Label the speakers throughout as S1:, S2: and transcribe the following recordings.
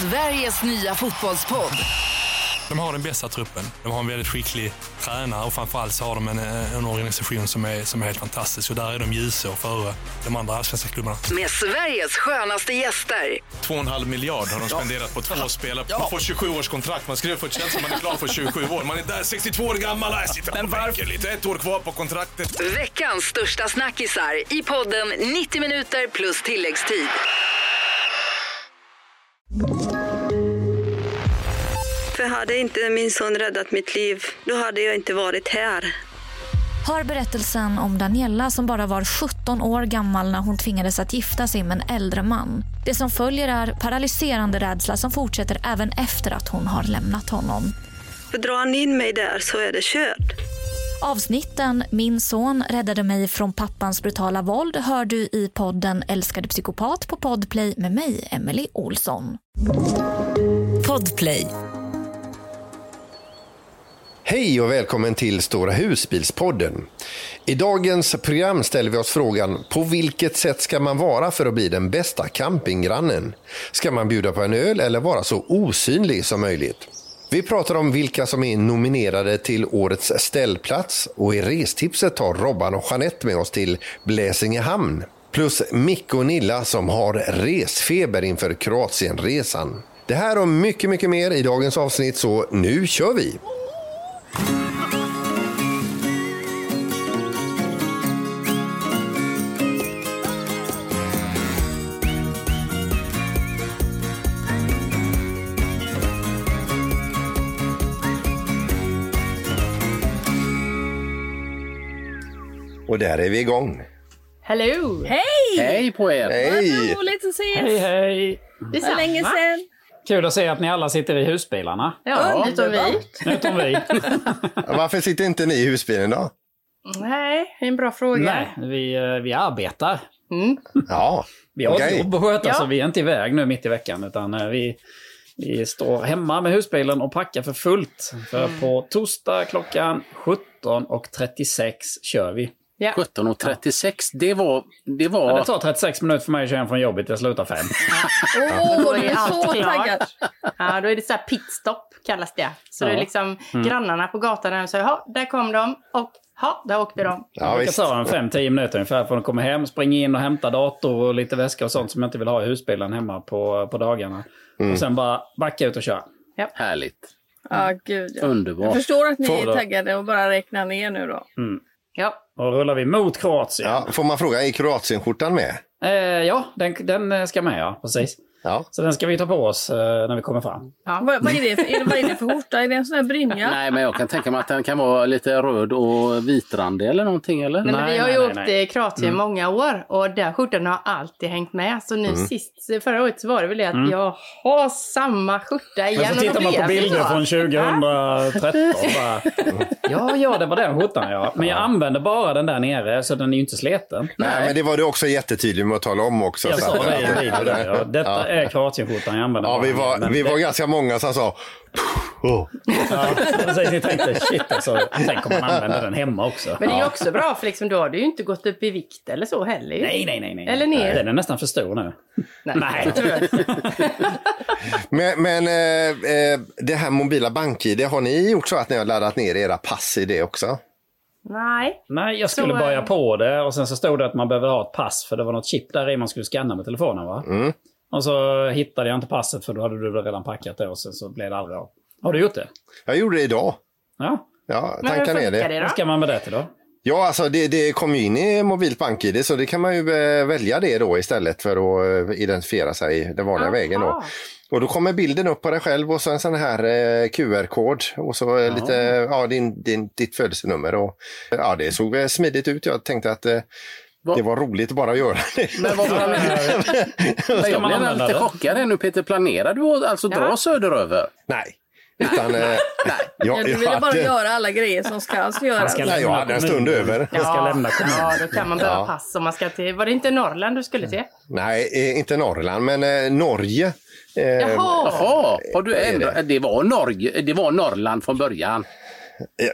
S1: Sveriges nya fotbollspodd.
S2: De har den bästa truppen. De har en väldigt skicklig tränare och framförallt så har de en, en organisation som är, som är helt fantastisk. Och där är de ljusår före de andra allsvenska klubbarna.
S1: Med Sveriges skönaste gäster.
S3: 2,5 miljard har de spenderat på två spelare. Man får 27 års kontrakt. Man skriver för som man är klar för 27 år. Man är där 62 år gammal. Jag sitter Men varför? lite. Ett år kvar på kontraktet.
S1: Veckans största snackisar i podden 90 minuter plus tilläggstid.
S4: För hade inte min son räddat mitt liv, då hade jag inte varit här.
S5: Hör berättelsen om Daniela som bara var 17 år gammal när hon tvingades att gifta sig med en äldre man. Det som följer är paralyserande rädsla som fortsätter även efter att hon har lämnat honom.
S4: För drar han in mig där så är det kört.
S5: Avsnitten Min son räddade mig från pappans brutala våld hör du i podden Älskade psykopat på Podplay med mig, Emily Olsson.
S1: Podplay.
S6: Hej och välkommen till Stora husbilspodden. I dagens program ställer vi oss frågan på vilket sätt ska man vara för att bli den bästa campinggrannen? Ska man bjuda på en öl eller vara så osynlig som möjligt? Vi pratar om vilka som är nominerade till årets ställplats och i restipset tar Robban och Jeanette med oss till Bläsingehamn. Plus Micke och Nilla som har resfeber inför Kroatienresan. Det här och mycket, mycket mer i dagens avsnitt så nu kör vi! Där är vi igång.
S7: Hello!
S8: Hej!
S9: Hej på er!
S6: Hej!
S8: Roligt att ses!
S7: Hej, hej!
S8: Det är så länge sedan.
S7: Kul att se att ni alla sitter i husbilarna.
S8: Ja, utom vi.
S7: Utom vi.
S6: Varför sitter inte ni i husbilen då?
S8: Nej, det är en bra fråga.
S7: Nej, vi, eh, vi arbetar.
S8: Mm.
S6: Ja,
S7: Vi har
S6: Okej.
S7: ett jobb att sköta
S8: Ja.
S7: så vi är inte iväg nu mitt i veckan. Utan eh, vi, vi står hemma med husbilen och packar för fullt. För
S8: Mm.
S7: på torsdag klockan 17.36 kör vi.
S8: Ja.
S9: 17.36, det var... Det
S7: Ja,
S9: var
S7: det tar 36 minuter för mig att köra hem från jobbet. Jag slutar fem.
S8: Åh,
S10: Då
S8: du
S10: är
S8: så taggad. Ja, då är det så här pitstop kallas det. Så det är
S7: Ja.
S8: liksom grannarna på gatan där säger ja, där kom de och ja, där åkte de.
S6: ja
S7: Det tar en 5-10 minuter ungefär för att komma hem, springa in och hämta dator och lite väska och sånt som jag inte vill ha i husbilen hemma på, på dagarna. Och sen bara backa ut och köra.
S9: härligt.
S10: Ja, gud ja.
S9: Underbart.
S10: Jag förstår att ni är taggade och bara räknar ner nu då.
S8: Ja.
S7: Och rullar vi mot Kroatien.
S6: Ja, får man fråga, är Kroatienskjortan med?
S7: Eh, ja, den, den ska med ja, precis.
S6: Ja.
S7: Så den ska vi ta på oss eh, när vi kommer fram.
S8: ja.
S10: Vad, vad, är det för, är det, vad är det för skjorta? Är det en sån här brynja?
S9: Nej, men jag kan tänka mig att den kan vara lite röd och vitrandig eller någonting, eller?
S8: Nej, men
S7: Nej,
S8: vi har ju
S7: nej,
S8: åkt
S7: nej.
S8: till Kroatien många år och den skjortan har alltid hängt med. Så nu sist, förra året så var det väl det att jag har samma skjorta igen.
S7: Men så tittar man på bilder från 2013 och bara, ja, ja, det var den skjortan ja. Men jag använder bara den där nere så den är ju inte sleten.
S6: Nej, men det var du också jättetydlig med att tala om också.
S7: Jag sa det i videon där, ja. Detta
S6: Ja.
S7: Är Kroatienskjortan jag använder
S6: Ja, vi var,
S7: men
S6: vi
S7: det-
S6: var ganska många som sa oh.
S7: Ja, precis. Ni tänkte shit alltså, tänk om man använder den hemma också.
S8: Men det är ju också bra för liksom, då har du ju inte gått upp i vikt eller så heller.
S7: Nej, nej, nej. nej.
S8: Eller ner.
S7: Den är nästan för stor nu.
S8: Nej.
S7: Nej.
S8: jag.
S6: Men, men eh, eh, det här mobila bank-id, har ni gjort så att ni har laddat ner era pass i det också?
S8: Nej.
S7: Nej, jag skulle
S8: Så,
S7: börja
S8: eh,
S7: på det och sen så stod det att man behöver ha ett pass för det var något chip där i man skulle scanna med telefonen va?
S6: Mm.
S7: Och så hittade jag inte passet för då hade du väl redan packat det och sen så blev det aldrig av. Har du gjort det?
S6: Jag gjorde det idag.
S7: Ja.
S6: Ja, ner
S8: funkar
S6: det.
S8: det
S7: Vad ska man med det till då?
S6: Ja, alltså det, det kom ju in i mobilt bank-id så det kan man ju eh, välja det då istället för att eh, identifiera sig den vanliga
S8: Aha.
S6: vägen då. Och då kommer bilden upp på dig själv och så en sån här eh, QR-kod och så eh, lite, ja, din, din, ditt födelsenummer. Och, ja, det såg smidigt ut. Jag tänkte att eh,
S9: Vad-
S6: det var roligt att bara göra det.
S9: Men vad planerar
S7: Ska
S9: Jag
S7: man
S9: blev lite chockad nu Peter. Planerar du att alltså dra
S8: Ja.
S9: söderöver?
S6: Nej, utan eh,
S10: Ja,
S6: jag,
S10: du ville bara
S6: hade,
S10: göra alla grejer som ska göras.
S7: ska
S6: nej, jag hade en stund över.
S7: Jag ska lämna.
S8: Ja, då kan man behöva
S6: Ja.
S8: pass om man ska till... Var det inte Norrland du skulle till?
S6: Nej, eh, inte Norrland, men eh, Norge. Eh,
S8: Jaha!
S9: Jaha, har du ändrat? Det var Norge, det var Norrland från början.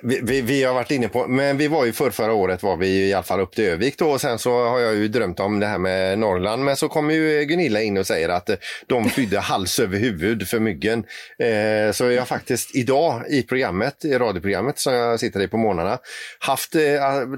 S6: Vi, vi, vi har varit inne på, men vi var ju för förra året var vi i alla fall upp till Övik då och sen så har jag ju drömt om det här med Norrland. Men så kommer ju Gunilla in och säger att eh, de flydde hals över huvud för myggen. Eh, så jag faktiskt idag i programmet, i radioprogrammet som jag sitter i på morgnarna, haft eh,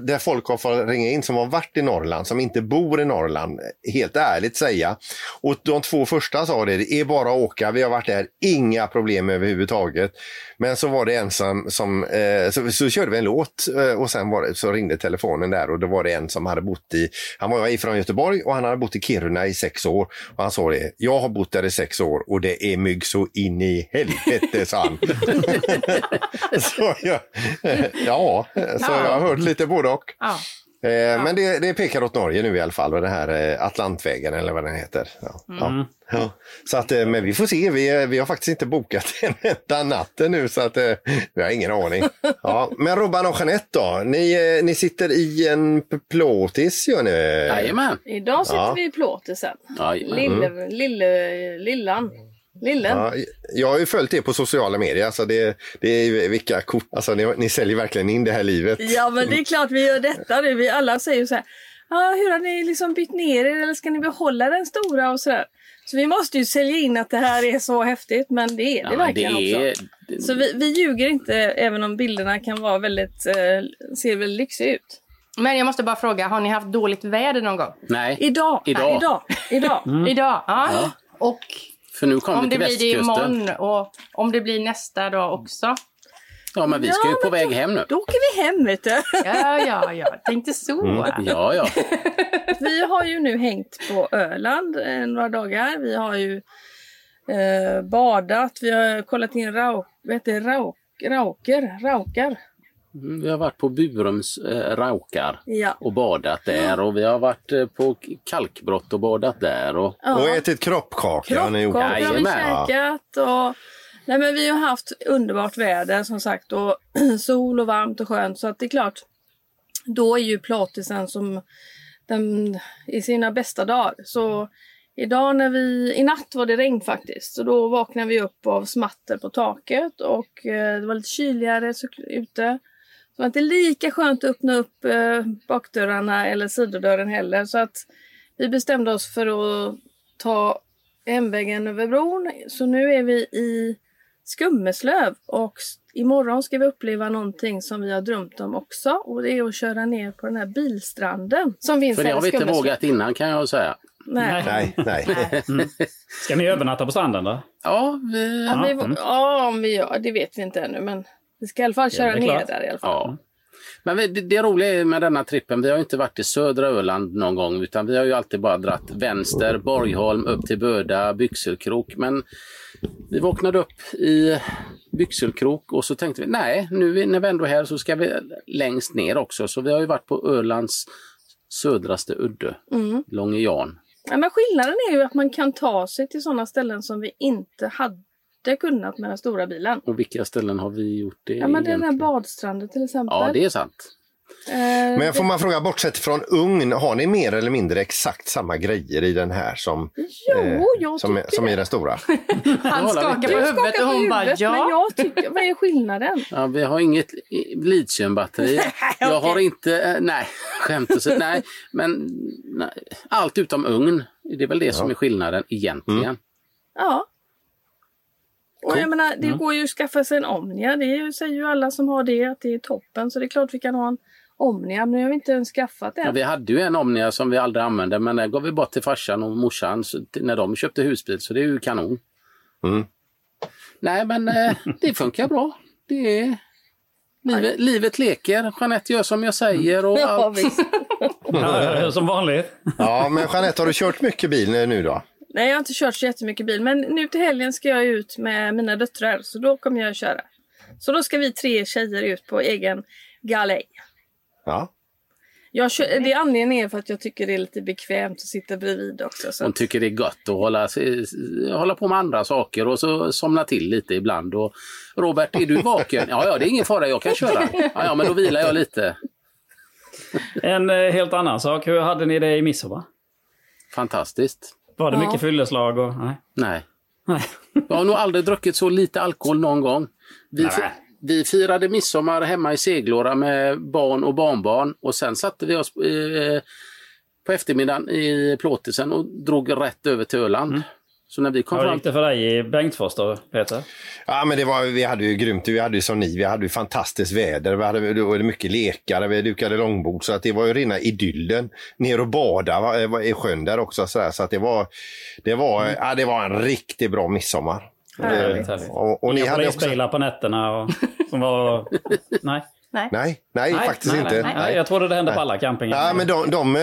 S6: där folk har fått ringa in som har varit i Norrland, som inte bor i Norrland, helt ärligt säga. Och de två första sa det, det är bara att åka, vi har varit där, inga problem överhuvudtaget. Men så var det en som, som eh, så, så körde vi en låt eh, och sen var det, så ringde telefonen där och då var det en som hade bott i, han var ifrån Göteborg och han hade bott i Kiruna i sex år. Och han sa det, jag har bott där i sex år och det är mygg så in i helvete, sa han. så jag, ja, så jag har hört lite både och.
S8: Ja.
S6: Eh, Men det, det pekar åt Norge nu i alla fall, det här eh, Atlantvägen eller vad den heter. Ja, ja, ja. Så att, eh, men vi får se, vi, vi har faktiskt inte bokat en enda natt nu så att vi har ingen aning. Ja, men Robban och Jeanette då, ni, ni sitter i en plåtis gör ni?
S9: Jajamän.
S10: Idag sitter
S6: Ja.
S10: vi i plåtisen. Lille, lille, lillan. Lillen.
S6: Ja, jag har ju följt det på sociala medier, så det, det är ju vilka kort, alltså ni, ni säljer verkligen in det här livet.
S10: Ja men det är klart vi gör detta nu. Vi alla säger så här. Ja, hur har ni liksom bytt ner er eller ska ni behålla den stora och sådär. Så vi måste ju sälja in att det här är så häftigt men det är det
S9: Ja,
S10: verkligen
S9: det är,
S10: också. Så vi, vi ljuger inte även om bilderna kan vara väldigt, eh, ser väldigt lyxiga ut.
S8: Men jag måste bara fråga, har ni haft dåligt väder någon gång?
S9: Nej,
S10: Idag,
S9: Idag.
S10: idag, idag.
S8: Idag? Ja.
S9: Ja.
S8: Och
S9: för nu kommer
S8: om
S9: vi
S8: det
S9: till
S8: blir det
S9: västkusten.
S8: imorgon och om det blir nästa dag också?
S9: Ja, men vi ska ju
S10: Ja,
S9: på
S10: men
S9: väg hem nu.
S10: Då åker vi hem vet du.
S8: Ja, ja, ja. Tänkte så.
S9: Ja, ja.
S10: Vi har ju nu hängt på Öland eh, några dagar. Vi har ju eh, badat, vi har kollat in rauk, vad heter det, rauk, rauker, raukar.
S9: Mm, Vi har varit på Burums eh, raukar
S10: Ja.
S9: och badat där och vi har varit eh, på kalkbrott och badat där. Och,
S6: Och ätit kroppkaka.
S10: Kroppkaka har vi käkat och Nej men vi har haft underbart väder som sagt och sol och varmt och skönt så att det är klart då är ju platisen som den i sina bästa dagar. Så idag när vi, i natt var det regn faktiskt så då vaknade vi upp av smatter på taket och eh, det var lite kyligare så, ute. Det var inte lika skönt att öppna upp eh, bakdörrarna eller sidodörren heller så att vi bestämde oss för att ta hemvägen över bron. Så nu är vi i Skummeslöv och imorgon ska vi uppleva någonting som vi har drömt om också och det är att köra ner på den här bilstranden som finns
S9: för det har vi inte vågat innan kan jag säga.
S10: Nej.
S6: Nej, nej.
S7: Ska ni övernatta på stranden då?
S9: Ja, vi,
S10: Ja, vi,
S7: mm.
S10: ja, om vi gör, det vet vi inte ännu men vi ska i alla fall köra ner där i alla fall.
S9: ja. Men vi- det, det roliga med denna trippen, vi har inte varit i södra Öland någon gång utan vi har ju alltid bara dratt vänster, Borgholm, upp till Böda, Byxelkrok. Men vi vaknade upp i Byxelkrok och så tänkte vi nej, nu när vi ändå är här så ska vi längst ner också. Så vi har ju varit på Ölands södraste udde,
S10: Mm.
S9: Långe Jan.
S10: Ja, men skillnaden är ju att man kan ta sig till sådana ställen som vi inte hade kunnat med den stora bilen.
S9: Och vilka ställen har vi gjort det
S10: Ja men den här badstranden till exempel.
S9: Ja, det är sant.
S10: Eh,
S6: Men får man fråga, bortsett från ugn, har ni mer eller mindre exakt samma grejer i den här som,
S10: Jo,
S6: eh,
S10: jag
S6: som,
S10: tycker
S6: som i
S10: det.
S6: den stora?
S8: Han skakar på huvudet och hon bara ja.
S10: men jag tycker, vad är skillnaden?
S9: Ja, vi har inget litiumbatteri. Jag har inte, eh, nej, skämt åsido, nej, men nej, allt utom ugn. Det är väl det som är skillnaden egentligen.
S10: Ja. Och jag menar, det
S9: Mm.
S10: går ju att skaffa sig en Omnia. Det är ju, säger ju alla som har det att det är toppen. Så det är klart vi kan ha en Omnia. Men nu har vi inte ens skaffat
S9: Ja,
S10: en.
S9: vi hade ju en Omnia som vi aldrig använde men den gav vi bort till farsan och morsan så, när de köpte husbil så det är ju kanon.
S6: Mm.
S9: Nej men eh, det funkar bra. Det är... Livet, livet leker, Jeanette gör som jag säger och
S10: Ja,
S9: allt.
S10: visst.
S7: Ja, som vanligt.
S6: Ja, men Jeanette, har du kört mycket bil nu då?
S10: Nej, jag har inte kört så jättemycket bil. Men nu till helgen ska jag ut med mina döttrar. Så då kommer jag att köra. Så då ska vi tre tjejer ut på egen galej.
S6: Ja.
S10: Jag kör, det är anledningen för att jag tycker det är lite bekvämt att sitta bredvid också. Så
S9: Hon tycker det är gott att hålla, hålla på med andra saker och så somna till lite ibland. Och Robert, är du vaken? Ja, ja, det är ingen fara, jag kan köra. Ja, ja, men då vilar jag lite.
S7: En eh, helt annan sak. Hur hade ni det i midsommar?
S9: Fantastiskt.
S7: Var det
S10: Ja.
S7: mycket fylleslag? Och... Nej.
S9: Nej.
S7: Nej.
S9: Jag har nog aldrig druckit så lite alkohol någon gång. Vi,
S7: Nej.
S9: vi firade midsommar hemma i Seglora med barn och barnbarn och sen satte vi oss eh, på eftermiddagen i plåtisen och drog rätt över till Öland. Så när vi kom
S7: Hur
S9: fram
S7: gick det för dig i Bengtsfors då, Peter?
S6: Ja, men det var, vi hade ju grymt. Vi hade ju som ni, vi hade ju fantastiskt väder. Vi hade det var mycket lekar, vi dukade långbord. Så att det var ju rena idyllen. Ner och bada var i sjön där också. Så, där, så att det var, det, var, ja, det var en riktigt bra midsommar.
S7: Härligt, härligt.
S6: Och, och ni
S7: Inga
S6: hade också...
S7: på nätterna och, som var... Nej.
S6: Nej, nej, faktiskt
S7: nej,
S6: inte.
S7: Nej, nej. Jag trodde det hände på alla campingar.
S6: Ja, men de, de, eh,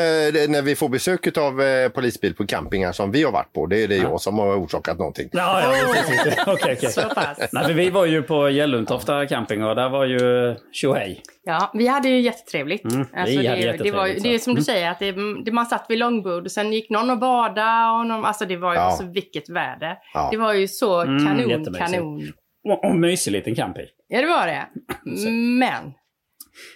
S6: när vi får besök av eh, polisbil på campingar som vi har varit på, det är det jag som har orsakat någonting.
S7: Ja, ja, precis. Okej, okej.
S8: Så pass.
S7: Nej, för vi var ju på Gälluntorfta camping och där var ju tjohej.
S8: Ja, vi hade ju jättetrevligt.
S7: Mm, vi
S8: alltså,
S7: hade
S8: det, det,
S7: jättetrevligt,
S8: var, ju- det är som du
S7: Mm.
S8: säger, att det, det, man satt vid långbord och sen gick någon och badade. Och någon, alltså det var ju
S7: Ja.
S8: alltså vilket väder.
S7: Ja.
S8: Det var ju så
S7: Mm,
S8: kanon,
S7: jättemysigt.
S8: kanon.
S7: Och, och mysig liten camping.
S8: Ja, det var det. Men,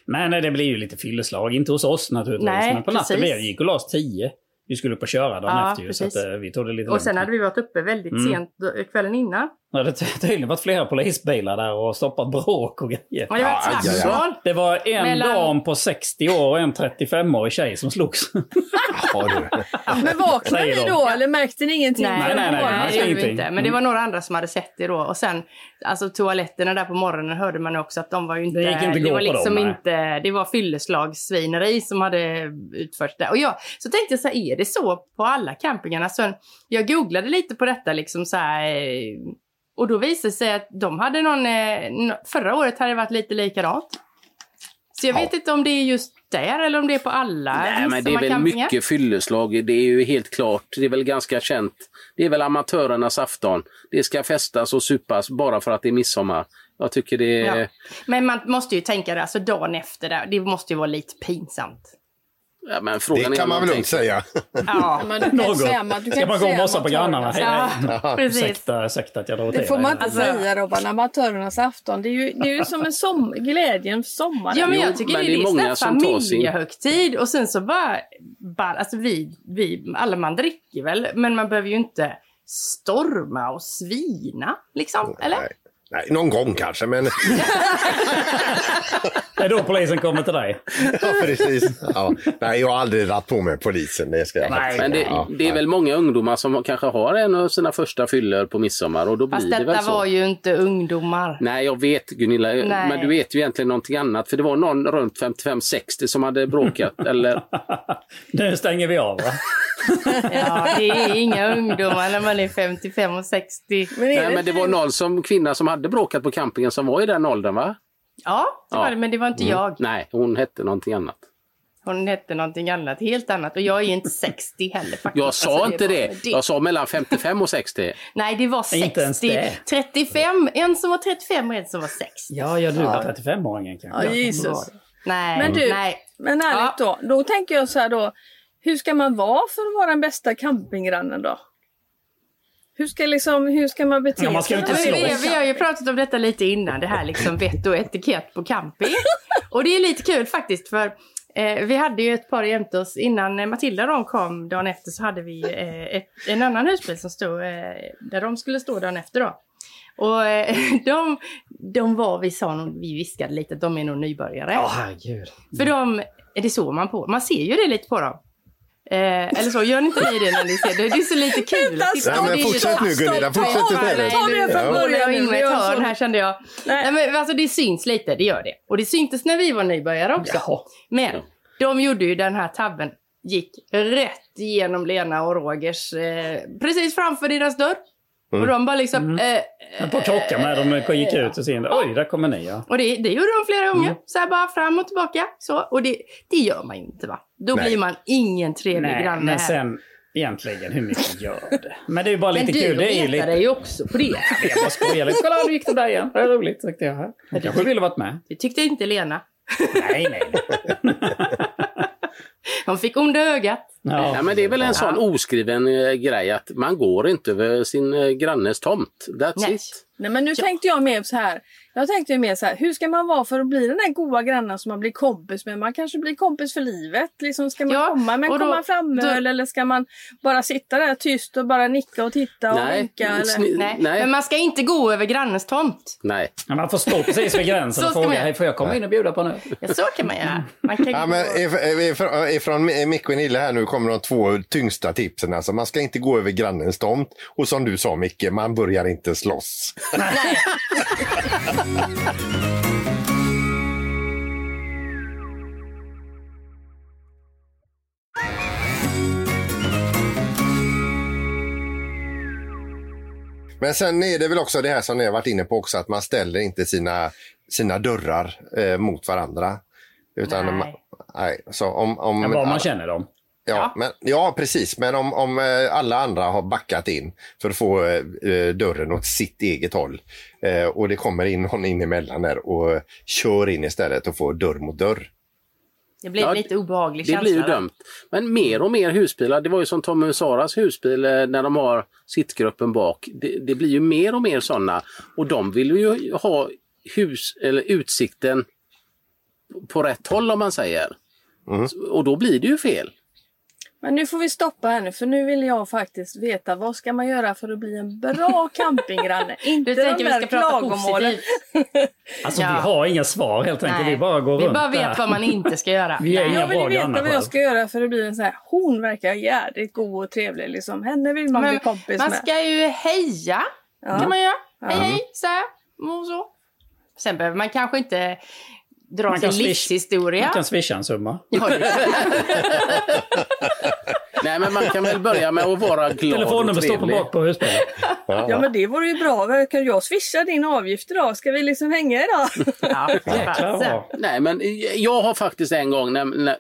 S7: Men det blir ju lite fylleslag. Inte hos oss naturligtvis.
S8: Nej,
S7: men på natten
S8: precis.
S7: blev det. gick och las 10. Vi skulle upp och köra dagen
S8: Ja,
S7: efter ju, så eh, vi tog det lite
S8: och sen hade vi varit uppe väldigt
S7: Mm.
S8: sent kvällen innan.
S7: Det hade ty- tydligen varit flera polisbilar där och stoppat bråk och grejer.
S8: Och det var ett slagsmål.
S7: Det var en
S8: Mellan-
S7: dam på 60 år och en 35-årig tjej som slogs.
S10: Men vaknade ni då eller märkte ni ingenting?
S8: Nej,
S7: nej, nej,
S8: nej, det
S7: märkte ingenting.
S8: inte. Men det var några andra som hade sett det då. Och sen, alltså toaletterna där på morgonen hörde man också att de var ju inte...
S7: Det gick inte gå
S8: var
S7: på
S8: liksom
S7: dem, nej.
S8: inte... Det var fylleslagssvineri som hade utförts där. Och jag, så tänkte jag så här, är det så på alla campingarna? Så jag googlade lite på detta liksom så här... Och då visade det sig att de hade någon... eh, Förra året hade det varit lite likadant. Så jag vet inte om det är just där eller om det är på alla
S9: Nej, men det är väl mycket fylleslag. Det är ju helt klart. Det är väl ganska känt. Det är väl amatörernas afton. Det ska festas och supas bara för att det är midsommar. Jag tycker det är...
S8: Ja. Men man måste ju tänka det, alltså dagen efter, där, det måste ju vara lite pinsamt.
S9: Ja, men frågan
S6: Det kan
S9: är
S6: man väl lugnt säga.
S8: Ja,
S10: Men du kan inte säga, man, du kan
S7: Ska man gå och mossa på grannarna? Hej, hej.
S8: Ja, precis.
S7: Ursäkta, ursäkta att jag drar
S10: Det får man inte
S8: Alltså-
S10: säga Robban, amatörernas afton. Det är ju, det är ju som en som, glädjen för sommaren.
S8: Ja, men
S9: Jo,
S8: jag tycker
S9: men
S8: det
S9: det är
S8: är,
S9: många som tar sin-
S8: familjehögtid och sen så bara, bara alltså vi, vi, alla man dricker väl, men man behöver ju inte storma och svina, liksom, eller?
S6: Nej. Någon gång kanske, men...
S7: Det är då polisen kommer till dig.
S6: ja, precis. Ja. Nej, jag har aldrig dragit på mig polisen. Det ska jag
S7: Nej,
S9: Men det.
S6: Ja,
S9: det är
S6: nej.
S9: väl många ungdomar som kanske har en av sina första fyllor på midsommar och då blir
S8: Fast
S9: det väl
S8: detta
S9: så.
S8: var ju inte ungdomar.
S9: Nej, jag vet Gunilla,
S8: Nej.
S9: men du vet ju egentligen någonting annat. För det var någon runt 55-60 som hade bråkat. eller
S7: Nu stänger vi av va?
S8: Ja, det är inga ungdomar när man är 55 och 60.
S10: Men
S9: Nej,
S10: det
S9: men det var någon som, kvinna som hade bråkat på campingen som var i den åldern va?
S8: Ja, det var
S9: Ja.
S8: det, men det var inte jag.
S9: Nej, hon hette någonting annat.
S8: Hon hette någonting annat, helt annat. Och jag är inte 60 heller faktiskt.
S9: Jag sa
S8: Alltså,
S9: inte
S8: var-
S9: det. Jag sa mellan 55 och 60.
S8: Nej, det var
S7: Inte ens
S8: 60.
S7: det.
S8: 35. En som var 35 och en som var 60.
S7: Ja, ja du var 35-åringen kanske.
S10: Ja, Jesus.
S8: Nej,
S10: Men du,
S8: nej.
S10: men ärligt då. Då tänker jag så här då. Hur ska man vara för att vara den bästa campinggrannen då? Hur ska, liksom, hur ska man bete
S7: Ja, man ska
S10: sig?
S7: inte slå.
S8: vi, vi har ju pratat om detta lite innan, det här liksom vett och etikett på camping. Och det är lite kul faktiskt för eh, vi hade ju ett par jämte oss innan Matilda och de kom dagen efter så hade vi eh, ett, en annan husbil som stod eh, där de skulle stå dagen efter då. Och eh, de, de var, vi sa nog, vi viskade lite att de är nog nybörjare.
S7: Ja, herregud.
S8: För de, det såg man på, man ser ju det lite på dem. Eh, eller så, gör ni inte ni det när ni ser det? Det är så lite kul att titta
S6: Nej, men fortsätt nu Gunilla, fortsätt istället.
S10: Ta det från
S6: Ja.
S10: början.
S8: jag med ett hörn
S10: så.
S8: här kände jag. Nej. men, alltså det syns lite, det gör det. Och det syntes när vi var nybörjare också.
S7: Jaha.
S8: Men de gjorde ju den här tabben, gick rätt igenom Lena och Rogers, eh, precis framför deras dörr. Och de bara liksom... Eh,
S7: Jag på krocka med dem och gick ut och sen, oj, där kommer ni ja.
S8: och det, det gjorde de flera gånger.
S7: Mm.
S8: Så här bara fram och tillbaka. Så, och det, det gör man ju inte va? Då
S6: Nej.
S8: blir man ingen trevlig
S7: Nej,
S8: granne
S7: men
S8: här.
S7: sen egentligen, hur mycket gör det? Men det är ju bara
S8: Men
S7: lite
S8: du
S7: kul. Det är ju
S8: retar dig ju också på det.
S7: Jag bara skojar lite. Kolla, nu gick de där igen. Det är roligt, tyckte jag. Jag kanske ville varit med.
S8: Det tyckte inte Lena.
S7: Nej, nej.
S8: Hon fick onda ögat.
S7: Ja.
S9: Ja, men det är väl en sån oskriven eh, grej att man går inte över sin eh, grannes tomt. That's
S8: Nej.
S9: it.
S10: Nej men nu tänkte jag mer så här. Jag tänkte ju mer så här. Hur ska man vara för att bli den där goa grannen som man blir kompis med? Man kanske blir kompis för livet. Liksom, ska man
S8: Ja,
S10: komma med en
S8: och
S10: komma fram-öl eller ska man bara sitta där tyst och bara nicka och titta och
S9: Nej,
S10: vinka? Eller?
S9: sni-
S8: Nej.
S9: Nej.
S8: Men man ska inte gå över grannens tomt.
S9: Nej.
S7: Ja, Man får stå precis vid gränsen
S8: Så
S7: och fråga, hej får jag komma in och bjuda på nu?
S8: Ja, så kan man göra. Man kan
S6: Ja, men if- ifrån, ifrån Micke och Nille här nu kommer de två tyngsta tipsen. Alltså, man ska inte gå över grannens tomt. Och som du sa Micke, man börjar inte slåss.
S8: Nej.
S6: Men sen är det väl också det här som ni har varit inne på också, att man ställer inte sina, sina dörrar eh, mot varandra. Utan
S8: Nej.
S6: Man, nej, så om, om,
S7: Ja, vad man känner dem.
S6: Ja,
S8: Ja.
S6: Men, ja precis. Men om, om eh, alla andra har backat in för att få eh, eh, dörren åt sitt eget håll eh, och det kommer in någon in emellan där och kör in istället och får dörr mot dörr.
S8: Det blir
S9: Ja,
S8: lite obehaglig
S9: Det
S8: känsla.
S9: blir ju dumt. Men mer och mer husbilar, det var ju som Tommy och Saras husbil eh, när de har sittgruppen bak. Det, det blir ju mer och mer sådana och de vill ju ha hus, eller utsikten på rätt håll om man säger. Och då blir det ju fel.
S10: Men nu får vi stoppa här nu för nu vill jag faktiskt veta vad ska man göra för att bli en bra campinggranne? Inte
S8: Du
S10: de
S8: tänker vi
S10: där
S8: ska prata
S10: klagomålen.
S8: positivt.
S7: Alltså
S8: Ja.
S7: vi har inga svar helt enkelt.
S8: Nej.
S7: Vi bara går
S8: Vi
S7: runt
S8: bara
S7: där.
S8: vet vad man inte ska göra.
S7: Vi är
S10: Jag vill veta vad jag
S7: själv.
S10: ska göra för att bli en så här. Hon verkar jädrigt god och trevlig liksom. Henne vill man bli
S8: Men
S10: kompis
S8: man
S10: med.
S8: ska ju heja.
S10: Ja.
S8: kan man göra. Hej hej, så här. Och så. Sen behöver man kanske inte dra
S7: swish-
S8: livshistoria.
S7: Man kan swisha en summa.
S8: Ja, det-
S9: Nej men man kan väl börja med att vara glad
S7: Telefonnummer står på bak på husbilen.
S10: Ja men det vore ju bra. Kan jag swisha din avgift idag? Ska vi liksom hänga idag?
S8: ja,
S7: vad.
S9: Nej, men jag har faktiskt en gång när, när,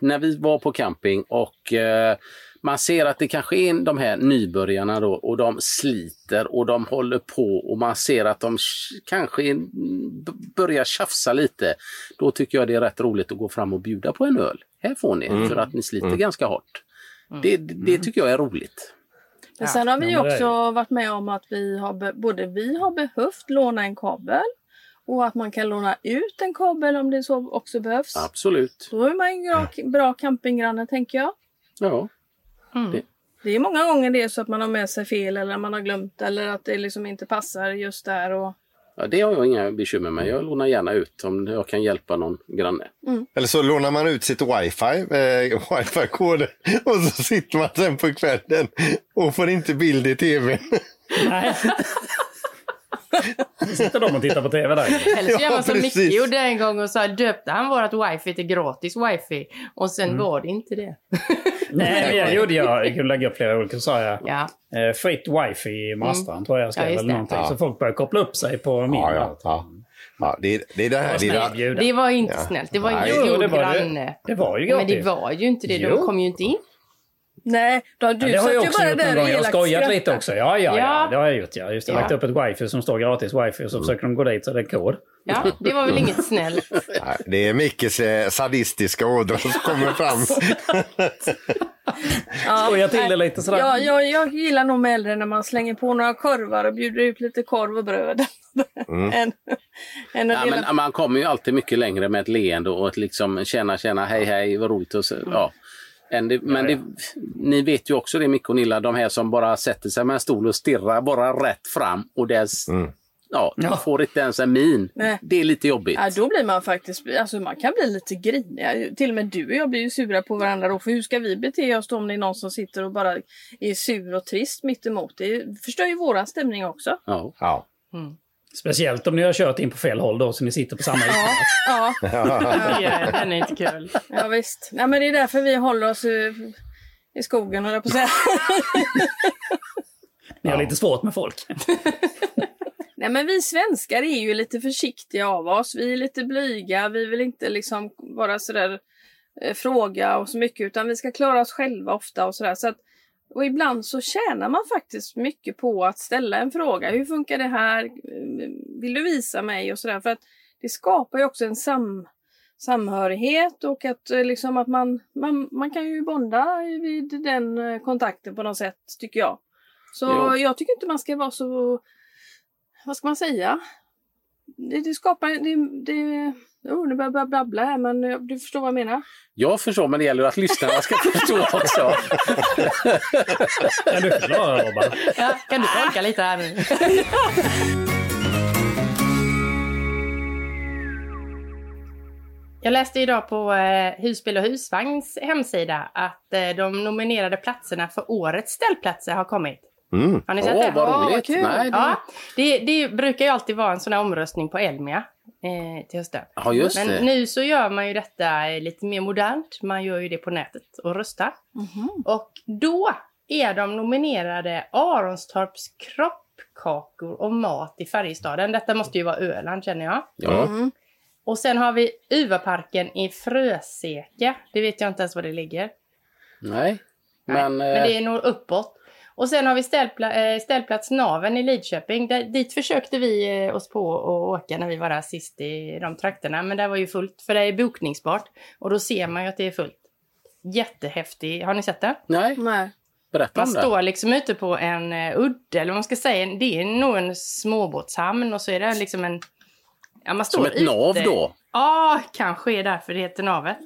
S9: när vi var på camping och eh, man ser att det kanske är de här nybörjarna då och de sliter och de håller på och man ser att de kanske börjar tjafsa lite. Då tycker jag det är rätt roligt att gå fram och bjuda på en öl. Här får ni för att ni sliter ganska hårt. Det, det tycker jag är roligt.
S10: Men sen har vi också varit med om att vi har både vi har behövt låna en kabel och att man kan låna ut en kabel om det så också behövs.
S9: Absolut.
S10: Då är man ju bra, bra campinggranne tänker jag.
S9: Ja.
S10: Det är många gånger det är så att man har med sig fel eller man har glömt eller att det liksom inte passar just där. Och...
S9: ja, det har jag inga bekymmer med. Jag lånar gärna ut om jag kan hjälpa någon granne.
S6: Eller så lånar man ut sitt wifi, eh, wifi-kod och så sitter man sen på kvällen och får inte bild i tv.
S7: Nej. Sitter de och tittar på TV där.
S8: Eller så gör man som Micke gjorde en gång och så döpte han vårt wifi till gratis wifi. Och sen var det inte det.
S7: Nej, men jag gjorde jag. Jag kunde lägga upp flera olika, så sa jag.
S8: Ja.
S7: Eh, fritt wifi i Mastran tror jag jag skrev.
S8: Ja,
S7: eller någonting.
S6: Ja.
S7: Så folk började koppla upp sig på min.
S6: Ja, ja, ja. ja det, är- det det här. Det är det,
S8: var inte snällt. Det var
S7: Jo,
S8: god
S7: var
S8: granne.
S7: Det var ju
S8: Men det var ju inte det. De kom ju inte in.
S10: Nej, då, du
S7: Ja, det har jag också gjort någon gång. Jag har skojat
S10: skrattade.
S7: lite också. Ja, ja, ja.
S8: Ja.
S7: Det har jag gjort. Ja. Just det.
S8: Ja.
S7: Lagt upp ett wifi som står gratis wifi och så försöker de gå dit så det är kod.
S8: Ja, det var väl inget snällt.
S6: det är Mickes eh, sadistiska ådror som kommer fram.
S7: Skojar till det lite sådär.
S10: Ja, jag, jag gillar nog med äldre när man slänger på några korvar och bjuder ut lite korv och bröd. än, än att
S9: Ja, men man kommer ju alltid mycket längre med ett leende och ett liksom tjena tjena hej hej vad roligt och så, ja. Det, men det, ni vet ju också det Micke och Nilla, de här som bara sätter sig med en stol och stirrar bara rätt fram och dess, ja,
S7: Ja.
S9: får inte ens en min.
S10: Nej.
S9: Det är lite jobbigt.
S10: Ja, då blir man faktiskt, alltså man kan bli lite grinig. Till och med du och jag blir ju sura på varandra då. För hur ska vi bete oss då om det är någon som sitter och bara är sur och trist mitt emot? Det förstör ju våran stämning också.
S9: Ja.
S6: Ja.
S7: Speciellt om ni har kört in på fel håll då så ni sitter på samma yta.
S10: Ja,
S8: Ja, den är inte kul.
S10: ja visst. Nej, men det är därför vi håller oss i, i skogen höll jag på att säga.
S7: Ni har lite svårt med folk.
S10: Nej men vi svenskar är ju lite försiktiga av oss. Vi är lite blyga. Vi vill inte liksom bara sådär eh, fråga och så mycket utan vi ska klara oss själva ofta och sådär. Så att, och ibland så tjänar man faktiskt mycket på att ställa en fråga. Hur funkar det här? Vill du visa mig? Och sådär. För att det skapar ju också en sam, samhörighet och att, eh, liksom att man, man, man kan ju bonda vid den eh, kontakten på något sätt tycker jag. Så
S9: Jo.
S10: jag tycker inte man ska vara så vad ska man säga? Det, det skapar, det, det, oh, nu börjar jag babbla här men eh, du förstår vad jag menar?
S9: Jag förstår, men det gäller att lyssnarna ska förstå också.
S7: Kan du förklara Robban?
S8: Ja, kan du tolka lite här nu? Jag läste idag på eh, Husbil och husvagns hemsida att eh, de nominerade platserna för årets ställplatser har kommit.
S6: Mm.
S8: Har ni sett
S9: Åh,
S8: det?
S9: vad roligt!
S10: kul.
S9: Nej, det...
S8: Ja, det, det brukar ju alltid vara en sån här omröstning på Elmia eh, till hösten.
S9: ja, just
S8: Men
S9: det.
S8: nu så gör man ju detta eh, lite mer modernt. Man gör ju det på nätet och röstar. Och då är de nominerade Aronstorps kroppkakor och mat i Färjestaden. Detta måste ju vara Öland känner jag.
S9: Ja.
S8: Och sen har vi Uvaparken i Fröseke. Det vet jag inte ens var det ligger.
S9: Nej,
S8: Nej,
S9: men...
S8: Men
S9: eh,
S8: det är nog uppåt. Och sen har vi ställpla- eh, ställplats Naven i Lidköping. Där, dit försökte vi eh, oss på att åka när vi var där sist i de trakterna. Men det var ju fullt, för det är bokningsbart. Och då ser man ju att det är fullt. Jättehäftig. Har ni sett det?
S9: Nej,
S10: Nej.
S9: berätta
S8: Man
S9: om det.
S8: står liksom ute på en uh, udde, eller vad man ska säga. Det är nog en småbåtshamn och så är det liksom en... Ja, man står
S9: Som ett nav
S8: ute.
S9: då?
S8: Ja, kanske är därför det heter navet.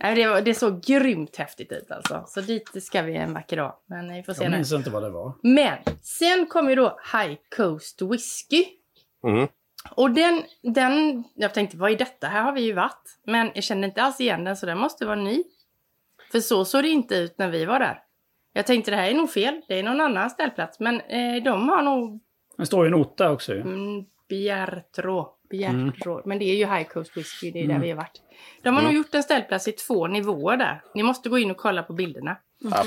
S8: Det, var- det såg grymt häftigt ut alltså. Så dit ska vi en vacker dag. Men vi får se
S7: Jag minns inte vad det var.
S8: Men sen kom ju då High Coast Whisky.
S6: Mm.
S8: Och den, den, jag tänkte vad är detta? Här har vi ju varit. Men jag kände inte alls igen den så den måste vara ny. För så såg det inte ut när vi var där. Jag tänkte det här är nog fel, det är någon annan ställplats. Men eh, de har nog
S7: Det står ju en där också ju.
S8: mm, Bjärtrå. Bjärtrå. Men det är ju High Coast Whisky, det är där
S7: Mm.
S8: vi har varit. De har nog gjort en ställplats i två nivåer där. Ni måste gå in och kolla på bilderna.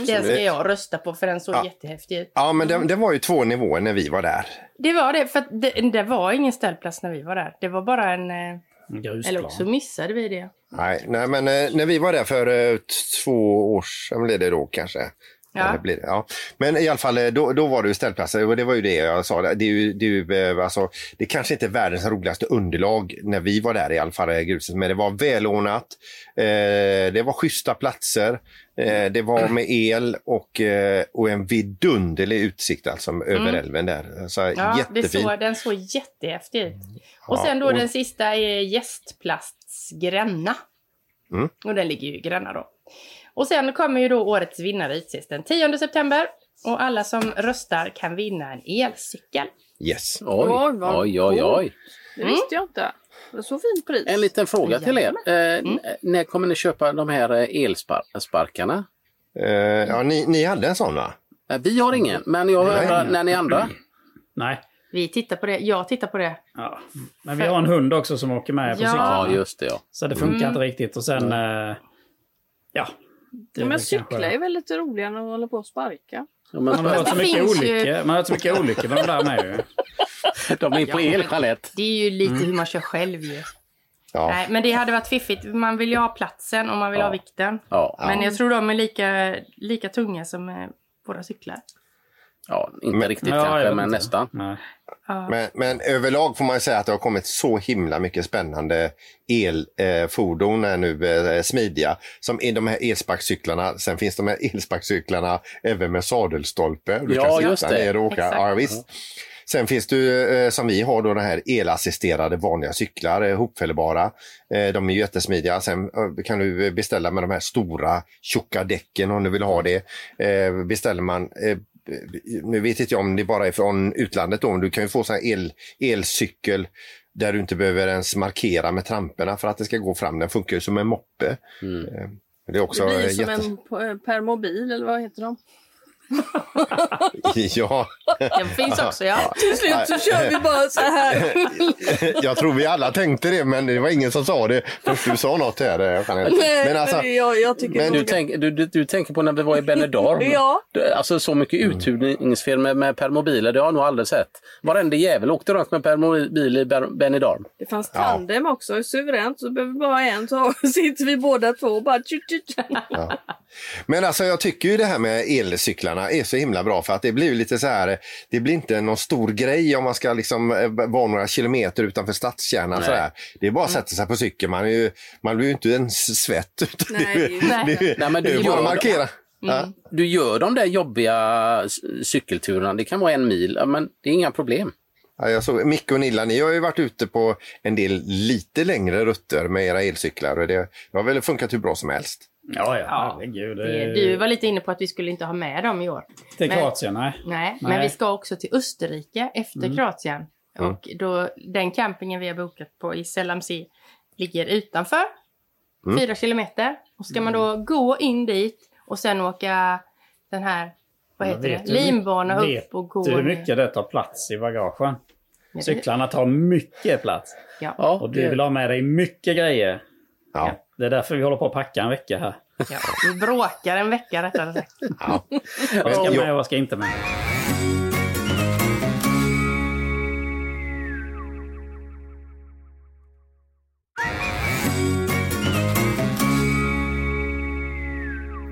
S8: Den ska jag rösta på för den såg
S6: Ja.
S8: jättehäftig ut.
S6: Ja, men det, det var ju två nivåer när vi var där.
S8: Det var det, för det, det var ingen ställplats när vi var där. Det var bara en... eh,
S7: En
S8: Eller
S7: grusplan.
S8: också missade vi det.
S6: Nej, nej men eh, när vi var där för eh, två år sedan blev det då kanske.
S8: Ja.
S6: Blir ja. Men i alla fall, eh, då, då var ju ställplatser och det var ju det jag sa. Det är ju, det är ju eh, alltså, det kanske inte är världens roligaste underlag när vi var där i alla fall, eh, gruset, men det var välordnat. Eh, det var schyssta platser. Eh, det var med el och, eh, och en vidunderlig utsikt alltså över älven där. Så,
S8: Mm. Ja, det såg, den såg jättehäftig ut. Och
S6: Ja,
S8: sen då
S6: och-
S8: den sista är Gästplasts Gränna.
S6: Mm.
S8: Och den ligger ju i Gränna då. Och sen kommer ju då årets vinnare utses den 10 september. Och alla som röstar kan vinna en elcykel.
S6: Yes.
S9: Oj,
S10: Oj, vad
S9: oj, oj, oj.
S10: Det
S8: Mm.
S10: visste jag inte. Det var så fint pris.
S9: En liten fråga till er. Eh,
S8: Mm.
S9: När kommer ni köpa de här eh, elsparkarna?
S6: Eh, ja, ni, ni hade en sån va?
S9: Eh, Vi har ingen, men jag undrar när ni andra?
S7: Nej.
S8: Vi tittar på det. Jag tittar på det.
S7: Ja. Men vi har en hund också som åker med på
S8: Ja.
S7: cykeln.
S9: Ja, just det ja.
S7: Så det funkar
S8: Mm.
S7: inte riktigt. Och sen... eh, ja.
S10: Ja, men cykla
S7: kanske-
S10: är väl lite roligare än att hålla på och sparka.
S9: Ja, men
S7: Man har hört så
S8: Det
S7: mycket olyckor. Man har hört så mycket olyckor med de där med ju.
S9: de är på el, Jeanette.
S8: Det är ju lite hur man kör själv ju.
S6: Ja.
S8: Nej, men det hade varit fiffigt. Man vill ju ha platsen och man vill
S9: Ja.
S8: ha vikten.
S9: Ja,
S8: Men jag tror de är lika, lika tunga som eh, våra cyklar.
S9: Ja inte
S6: Men-
S9: riktigt
S7: Ja,
S9: kanske, men
S7: inte.
S9: nästan.
S8: Ja.
S6: Men, men överlag får man säga att det har kommit så himla mycket spännande elfordon är nu eh, smidiga. Som är de här elsparkcyklarna. Sen finns de här elsparkcyklarna även med sadelstolpe. Du
S9: Ja,
S6: kan sitta ner och åka.
S8: Exakt.
S6: Ja, visst. Sen finns det ju, eh, som vi har då den här elassisterade vanliga cyklar, eh, hopfällbara. Eh, de är ju jättesmidiga. Sen eh, kan du beställa med de här stora tjocka däcken om du vill ha det. Eh, beställer man eh, nu vet inte jag om det bara är från utlandet då, men du kan ju få sån här el, elcykel där du inte behöver ens markera med tramporna för att det ska gå fram. Den funkar ju som en moppe.
S9: Mm.
S6: Eh, Det är också
S10: det blir
S6: eh,
S10: ju som
S6: jätte...
S10: en p- permobil eller vad heter de?
S6: ja,
S8: Den finns också ja.
S10: Till slut så kör vi bara så här.
S6: jag tror vi alla tänkte det, men det var ingen som sa det först du sa något här. Kan...
S10: Nej,
S6: Men alltså,
S10: jag, jag tycker
S6: men
S9: Du, tänk, du, du, du tänker på när vi var i Benidorm?
S10: Ja.
S9: Alltså så mycket
S6: Mm.
S9: uthyrningsfirmor med permobiler, det har jag nog aldrig sett. Varenda jävel åkte runt med permobil i Benidorm.
S10: Det fanns tandem också, suveränt. Så behöver bara en så sitter vi båda två och bara tjut.
S6: Men alltså jag tycker ju det här med elcyklarna är så himla bra för att det blir ju lite så här, det blir inte någon stor grej om man ska liksom eh, vara några kilometer utanför stadskärnan. Så där. Det är bara att sätta sig på cykeln, man, är ju, man blir ju inte ens svett. Utan
S10: Nej,
S6: det är det
S9: Nej, men
S6: det bara
S9: gör
S6: att markera. Ja.
S9: Du gör de där jobbiga cykelturerna, det kan vara en mil, men det är inga problem.
S6: Ja, jag såg, Micke och Nilla, ni har ju varit ute på en del lite längre rutter med era elcyklar och det, det har väl funkat hur bra som helst.
S7: Ja, ja, herregud.
S8: Det, du var lite inne på att vi skulle inte ha med dem i år.
S7: Till
S8: Men-
S7: Kroatien, nej.
S8: Nej, men
S7: Nej.
S8: vi ska också till Österrike efter
S7: Mm.
S8: Kroatien. Och då, den campingen vi har bokat på i Selamsi ligger utanför.
S6: Mm.
S8: Fyra kilometer. Och ska man då gå in dit och sen åka den här, vad
S7: Men
S8: heter det,
S7: vet
S8: linbana
S7: vet
S8: upp och gå
S7: du hur mycket det tar plats i bagagen? Cyklarna tar mycket plats.
S8: Ja.
S7: Och du vill ha med dig mycket grejer.
S6: Ja.
S7: Det är därför vi håller på att packa en vecka här.
S8: Ja, vi bråkar en vecka rättare sagt.
S7: Vad ska
S6: Ja.
S7: med och vad ska inte med?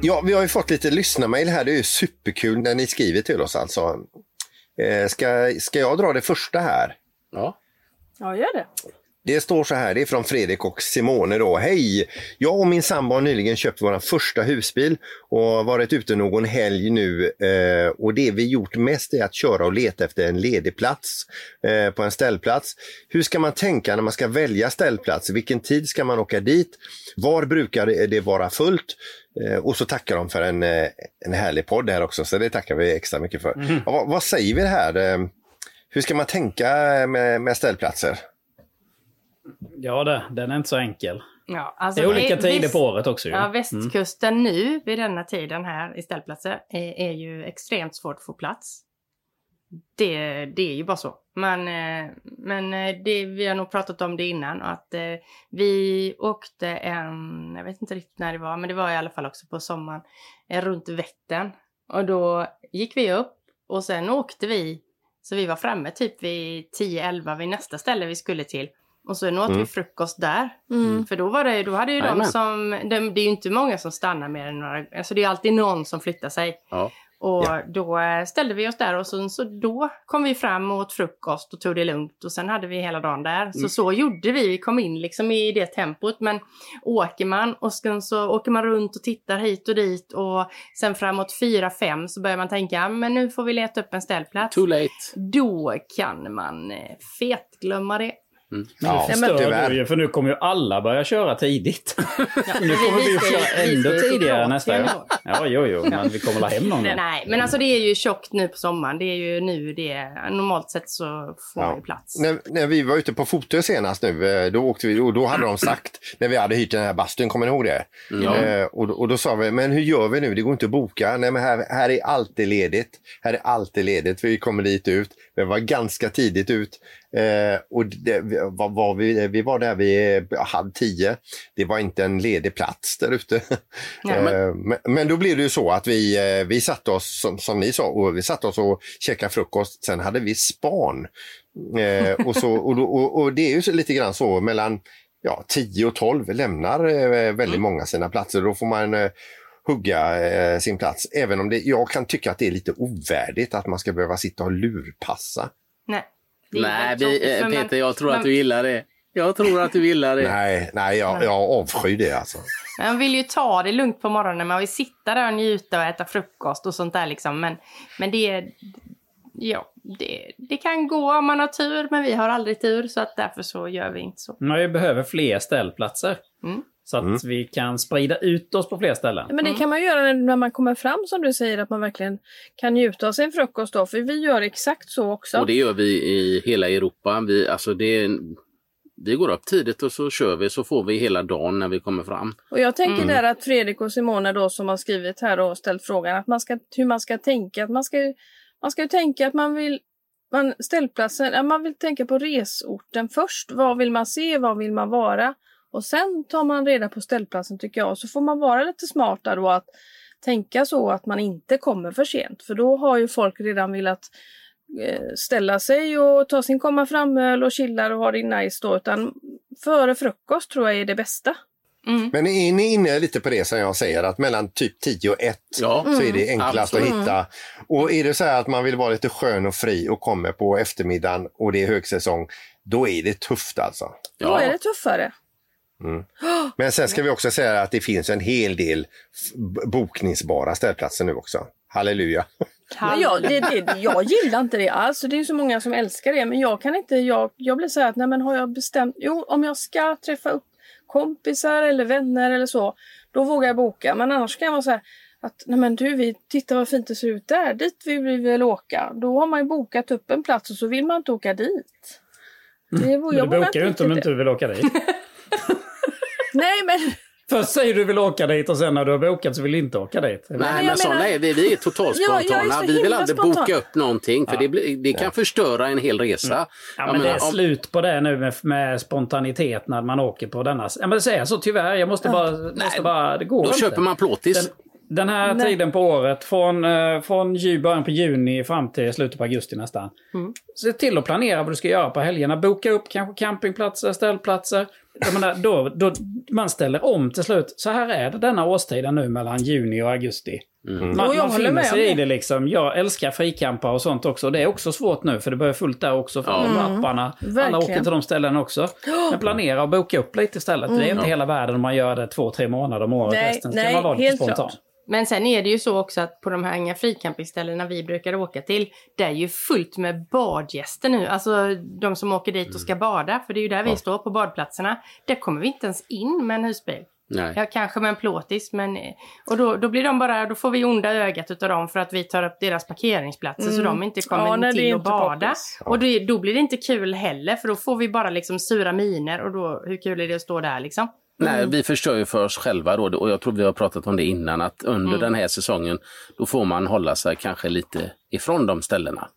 S6: Ja, vi har ju fått lite lyssnarmail här. Det är ju superkul när ni skriver till oss alltså. Eh, ska, ska jag dra det första här?
S9: Ja.
S10: Ja, gör det.
S6: Det står så här, det är från Fredrik och Simone då. Hej! Jag och min sambo har nyligen köpt vår första husbil och varit ute någon helg nu eh, och det vi gjort mest är att köra och leta efter en ledig plats eh, på en ställplats. Hur ska man tänka när man ska välja ställplats? Vilken tid ska man åka dit? Var brukar det- vara fullt? Eh, och så tackar de för en, en härlig podd här också, så det tackar vi extra mycket för. Ja, vad, säger vi här? Hur ska man tänka med, med ställplatser?
S7: Ja, det, den är inte så enkel.
S8: Ja, alltså,
S7: det är olika tider
S8: väst-
S7: på året också. Ju.
S8: Ja,
S7: Mm.
S8: västkusten nu vid denna tiden här i ställplatser är, är ju extremt svårt att få plats. Det, det är ju bara så. Men, eh, men eh, det, vi har nog pratat om det innan att eh, vi åkte en, jag vet inte riktigt när det var, men det var i alla fall också på sommaren, runt Vättern. Och då gick vi upp och sen åkte vi, så vi var framme typ vid 10-11 vid nästa ställe vi skulle till. Och sen åt
S6: Mm.
S8: vi frukost där.
S10: Mm.
S8: För då, var det, då hade ju de
S9: Jajamän.
S8: som, de, det är ju inte många som stannar mer än några, alltså det är alltid någon som flyttar sig.
S9: Ja.
S8: Och
S6: Ja.
S8: då eh, ställde vi oss där och så, så då kom vi fram och åt frukost och tog det lugnt och sen hade vi hela dagen där. Så
S9: Mm.
S8: så gjorde vi, vi kom in liksom i det tempot. Men åker man och sen så åker man runt och tittar hit och dit och sen framåt 4-5 så börjar man tänka, "Ja, men nu får vi leta upp en ställplats.
S9: Too late.
S8: Då kan man eh, fetglömma det.
S9: Mm.
S6: Ja,
S7: Nu
S6: men
S7: förstör
S6: tyvärr.
S7: du ju, för nu kommer ju alla börja köra tidigt.
S8: Ja,
S7: nu kommer vi
S8: ska
S7: köra
S8: vi
S7: ändå
S8: ska ju till
S7: tidigare nästa
S8: då.
S7: Ja, jo, jo, men vi kommer la hem någon gång.
S8: Nej, men alltså det är ju tjockt nu på sommaren. Det är ju nu det Normalt sett så får man ju plats.
S6: När, när vi var ute på Fotö senast nu, eh, då åkte vi och då hade de sagt, när vi hade hyrt den här bastun, kommer ni ihåg det?
S9: Ja.
S6: Eh, och, då- och då sa vi, men hur gör vi nu? Det går inte att boka. Nej, men här, här är alltid ledigt. Här är alltid ledigt. Vi kommer dit ut. Vi var ganska tidigt ut. Eh, och det, vi, var, var vi, vi var där vid halv tio. Det var inte en ledig plats där ute.
S8: Ja,
S6: Eh, men, men då blev det ju så att vi, eh, vi satte oss, som, som ni sa, och vi satte oss och käkade frukost. Sen hade vi span. Eh, och, så, och, och, och det är ju lite grann så mellan ja, 10 och 12 lämnar eh, väldigt många sina platser. Då får man hugga eh, sin plats. Även om det, jag kan tycka att det är lite ovärdigt att man ska behöva sitta och lurpassa.
S8: Nej.
S9: Nej, vi, eh, Peter, jag tror
S8: man-
S9: att du gillar det. Jag tror att du gillar det.
S6: Nej, nej jag, jag avskyr det alltså.
S8: Man vill ju ta det lugnt på morgonen. Man vill sitta där och njuta och äta frukost och sånt där liksom. Men, men det är... Ja, det, det kan gå om man har tur, men vi har aldrig tur. Så att därför så gör vi inte så.
S7: Men vi behöver fler ställplatser.
S8: Mm.
S7: Så att vi kan sprida ut oss på fler ställen.
S10: Men det kan man göra när- man kommer fram som du säger att man verkligen kan njuta av sin frukost då. För vi gör exakt så också.
S9: Och det gör vi i hela Europa. Vi, alltså det vi går upp tidigt och så kör vi så får vi hela dagen när vi kommer fram.
S10: Och jag tänker
S9: Mm.
S10: där att Fredrik och Simone då som har skrivit här och ställt frågan att man ska, hur man ska tänka. Att man, ska, man ska ju tänka att man vill man, ställplatsen, man vill tänka på resorten först. Vad vill man se? Vad vill man vara? Och sen tar man reda på ställplatsen tycker jag. Och så får man vara lite smarta då att tänka så att man inte kommer för sent. För då har ju folk redan velat eh, ställa sig och ta sin komma fram-öl och chillar och ha det nice då. Utan före frukost tror jag är det bästa.
S8: Mm.
S6: Men är ni inne lite på det som jag säger att mellan typ 10 och 1
S9: Ja.
S6: så är det enklast
S9: absolut.
S6: att hitta. Och är det så här att man vill vara lite skön och fri och kommer på eftermiddagen och det är högsäsong, då är det tufft alltså.
S10: Då är det tuffare.
S6: Men sen ska vi också säga att det finns en hel del bokningsbara ställplatser nu också. Halleluja.
S10: Men jag, det, det, jag gillar inte det alls. Det är så många som älskar det. Men jag kan inte. Jag, jag blir så här att nej men har jag bestämt. Jo, om jag ska träffa upp kompisar eller vänner eller så. Då vågar jag boka. Men annars kan jag vara så här. Att nej men du, vi, titta vad fint det ser ut där. Dit vill vi väl åka. Då har man ju bokat upp en plats och så vill man inte åka dit. Det,
S7: Men du bokar ju inte om du inte vill åka dit.
S10: Nej men
S7: Först säger du vill åka dit och sen när du har bokat så vill du inte åka dit.
S9: Nej, men, sådana är vi. Vi är totalt
S10: Ja, jag är
S9: spontana. vi vill aldrig
S10: spontan.
S9: boka upp någonting för det, blir, det kan förstöra en hel resa.
S7: Ja,
S9: Jag
S7: men det
S9: menar,
S7: är
S9: om-
S7: slut på det nu med, med spontanitet när man åker på denna... Ja, men det säger så tyvärr. Jag måste bara... Måste bara det går
S9: Då
S7: inte.
S9: köper man plåtis.
S7: Den, den här
S10: Nej.
S7: tiden på året, från, eh, från ju- början på juni fram till slutet på augusti nästan.
S10: Mm.
S7: Se till att planera vad du ska göra på helgerna. Boka upp kanske campingplatser, ställplatser. Jag menar, då, då, man ställer om till slut. Så här är det denna årstiden nu mellan juni och augusti.
S9: Mm.
S7: Man,
S10: Jo, jag
S7: man
S10: håller
S7: finner
S10: med
S7: sig i
S10: det.
S7: liksom. Jag älskar frikampar och sånt också. Det är också svårt nu för det börjar fullt där också. För de apparna. Alla
S10: Verkligen.
S7: åker till de ställen också. Men planera och boka upp lite istället. Det är inte hela världen om man gör det två, tre månader om året.
S10: Nej,
S7: Resten ska
S10: nej,
S7: man vara lite spontan.
S10: klart.
S8: Men sen är det ju så också att på de här inga fricampingställena vi brukar åka till, det är ju fullt med badgäster nu. Alltså de som åker dit och ska bada, för det är ju där vi står på badplatserna. Där kommer vi inte ens in med en husbil.
S9: Nej.
S8: Ja, kanske med en plåtis, men... Och då, då blir de bara, då får vi onda ögat utav dem för att vi tar upp deras parkeringsplatser så de inte kommer
S10: Ja, nej, det
S8: till att bada.
S10: poppis.
S8: Och då, då blir det inte kul heller, för då får vi bara liksom sura miner och då, hur kul är det att stå där liksom?
S9: Nej, vi förstör ju för oss själva då och jag tror vi har pratat om det innan att under den här säsongen då får man hålla sig kanske lite ifrån de ställena.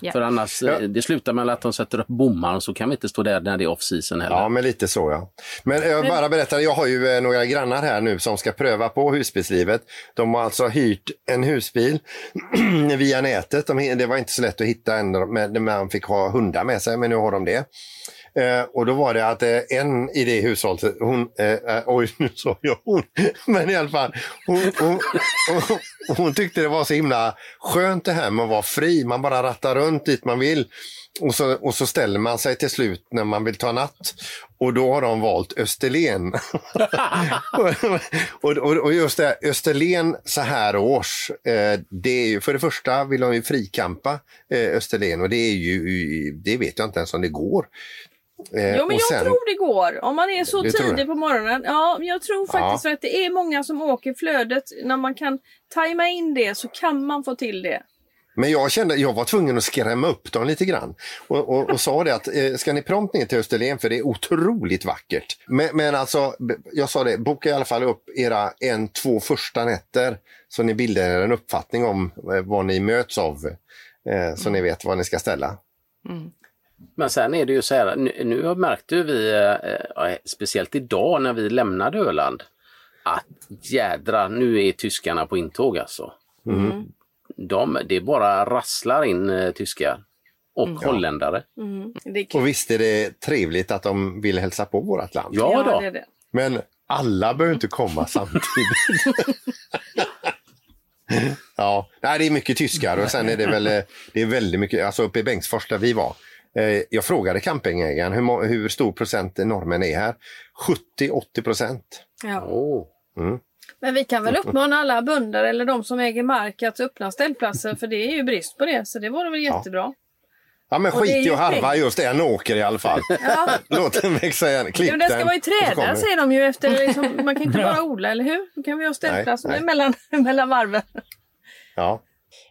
S8: Ja.
S9: För annars, eh, det slutar med att de sätter upp bommar och så kan vi inte stå där när det är off-season heller.
S6: Ja, men lite så ja. Men jag bara berättar, jag har ju eh, några grannar här nu som ska pröva på husbilslivet. De har alltså hyrt en husbil via nätet. De, det var inte så lätt att hitta en, men man fick ha hundar med sig, men nu har de det. Eh, och då var det att eh, en i det hushållet, hon, eh, eh, oj nu sa jag hon, men i alla fall, hon, hon, hon, hon tyckte det var så himla skönt det här med att vara fri, man bara rattar runt dit man vill. Och så, och så ställer man sig till slut när man vill ta natt. Och då har de valt Österlen. och, och, och just det, Österlen så här års, eh, det är ju, för det första vill de ju frikampa eh, Österlen och det är ju, det vet jag inte ens om det går. Eh,
S10: Jo men jag
S6: sen-
S10: tror det går. Om man är så
S6: Du
S10: tidig på morgonen. Ja, men jag tror faktiskt för att det är många som åker flödet. När man kan tajma in det så kan man få till det.
S6: Men jag kände jag var tvungen att skrämma upp dem lite grann. Och, och, och sa det att eh, ska ni prompt ner till Österlen för det är otroligt vackert. Men, men alltså, jag sa det, boka i alla fall upp era en, två första nätter så ni bildar er en uppfattning om eh, vad ni möts av. Eh, så ni vet vad ni ska ställa.
S9: Men sen är det ju så här, nu, nu märkte ju vi, eh, eh, speciellt idag när vi lämnade Öland, att jädra, nu är tyskarna på intåg alltså. De, det bara rasslar in eh, tyskar och holländare.
S10: det är kul.
S6: Och visst är det trevligt att de vill hälsa på vårt land.
S9: Ja, då.
S10: det är det.
S6: Men alla behöver inte komma samtidigt. ja, nej, det är mycket tyskar och sen är det väl det är väldigt mycket, alltså uppe i Bengtsfors där vi var. Eh, Jag frågade campingägaren hur, hur stor procent norrmän är här. 70-80 procent.
S10: Ja.
S9: Åh.
S10: Men vi kan väl uppmana alla bönder eller de som äger mark att öppna ställplatser för det är ju brist på det. Så det vore väl jättebra.
S6: Ja men
S10: Och det är
S6: skit i att harva
S10: pengar.
S6: just en åker i alla fall.
S10: Ja.
S6: Låt den växa igen, klipp
S10: Ja, men den ska vara i träda säger de ju efter, liksom, man kan inte bara odla, eller hur? Då kan vi ha ställplats
S6: Nej, nej.
S10: mellan, mellan varven.
S6: Ja.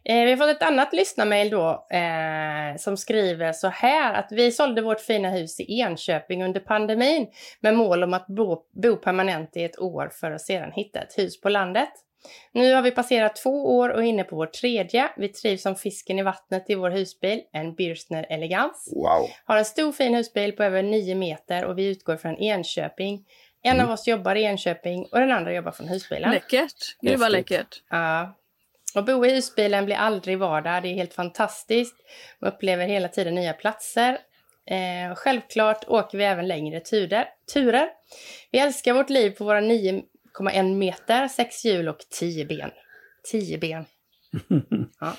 S8: Eh, vi har fått ett annat lyssnarmail då eh, som skriver så här att vi sålde vårt fina hus i Enköping under pandemin med mål om att bo, bo permanent i ett år för att sedan hitta ett hus på landet. Nu har vi passerat två år och är inne på vår tredje. Vi trivs som fisken i vattnet i vår husbil, en Birchner Elegans.
S6: Wow.
S8: Har en stor fin husbil på över 9 meter och vi utgår från Enköping. En av oss jobbar i Enköping och den andra jobbar från husbilen.
S10: Läckert. Gud vad läckert.
S8: Ja. Och bo i husbilen blir aldrig vardag. Det är helt fantastiskt. Man upplever hela tiden nya platser. Eh, självklart åker vi även längre turer. turer. Vi älskar vårt liv på våra 9,1 meter, 6 hjul och 10 ben. 10 ben. Ja.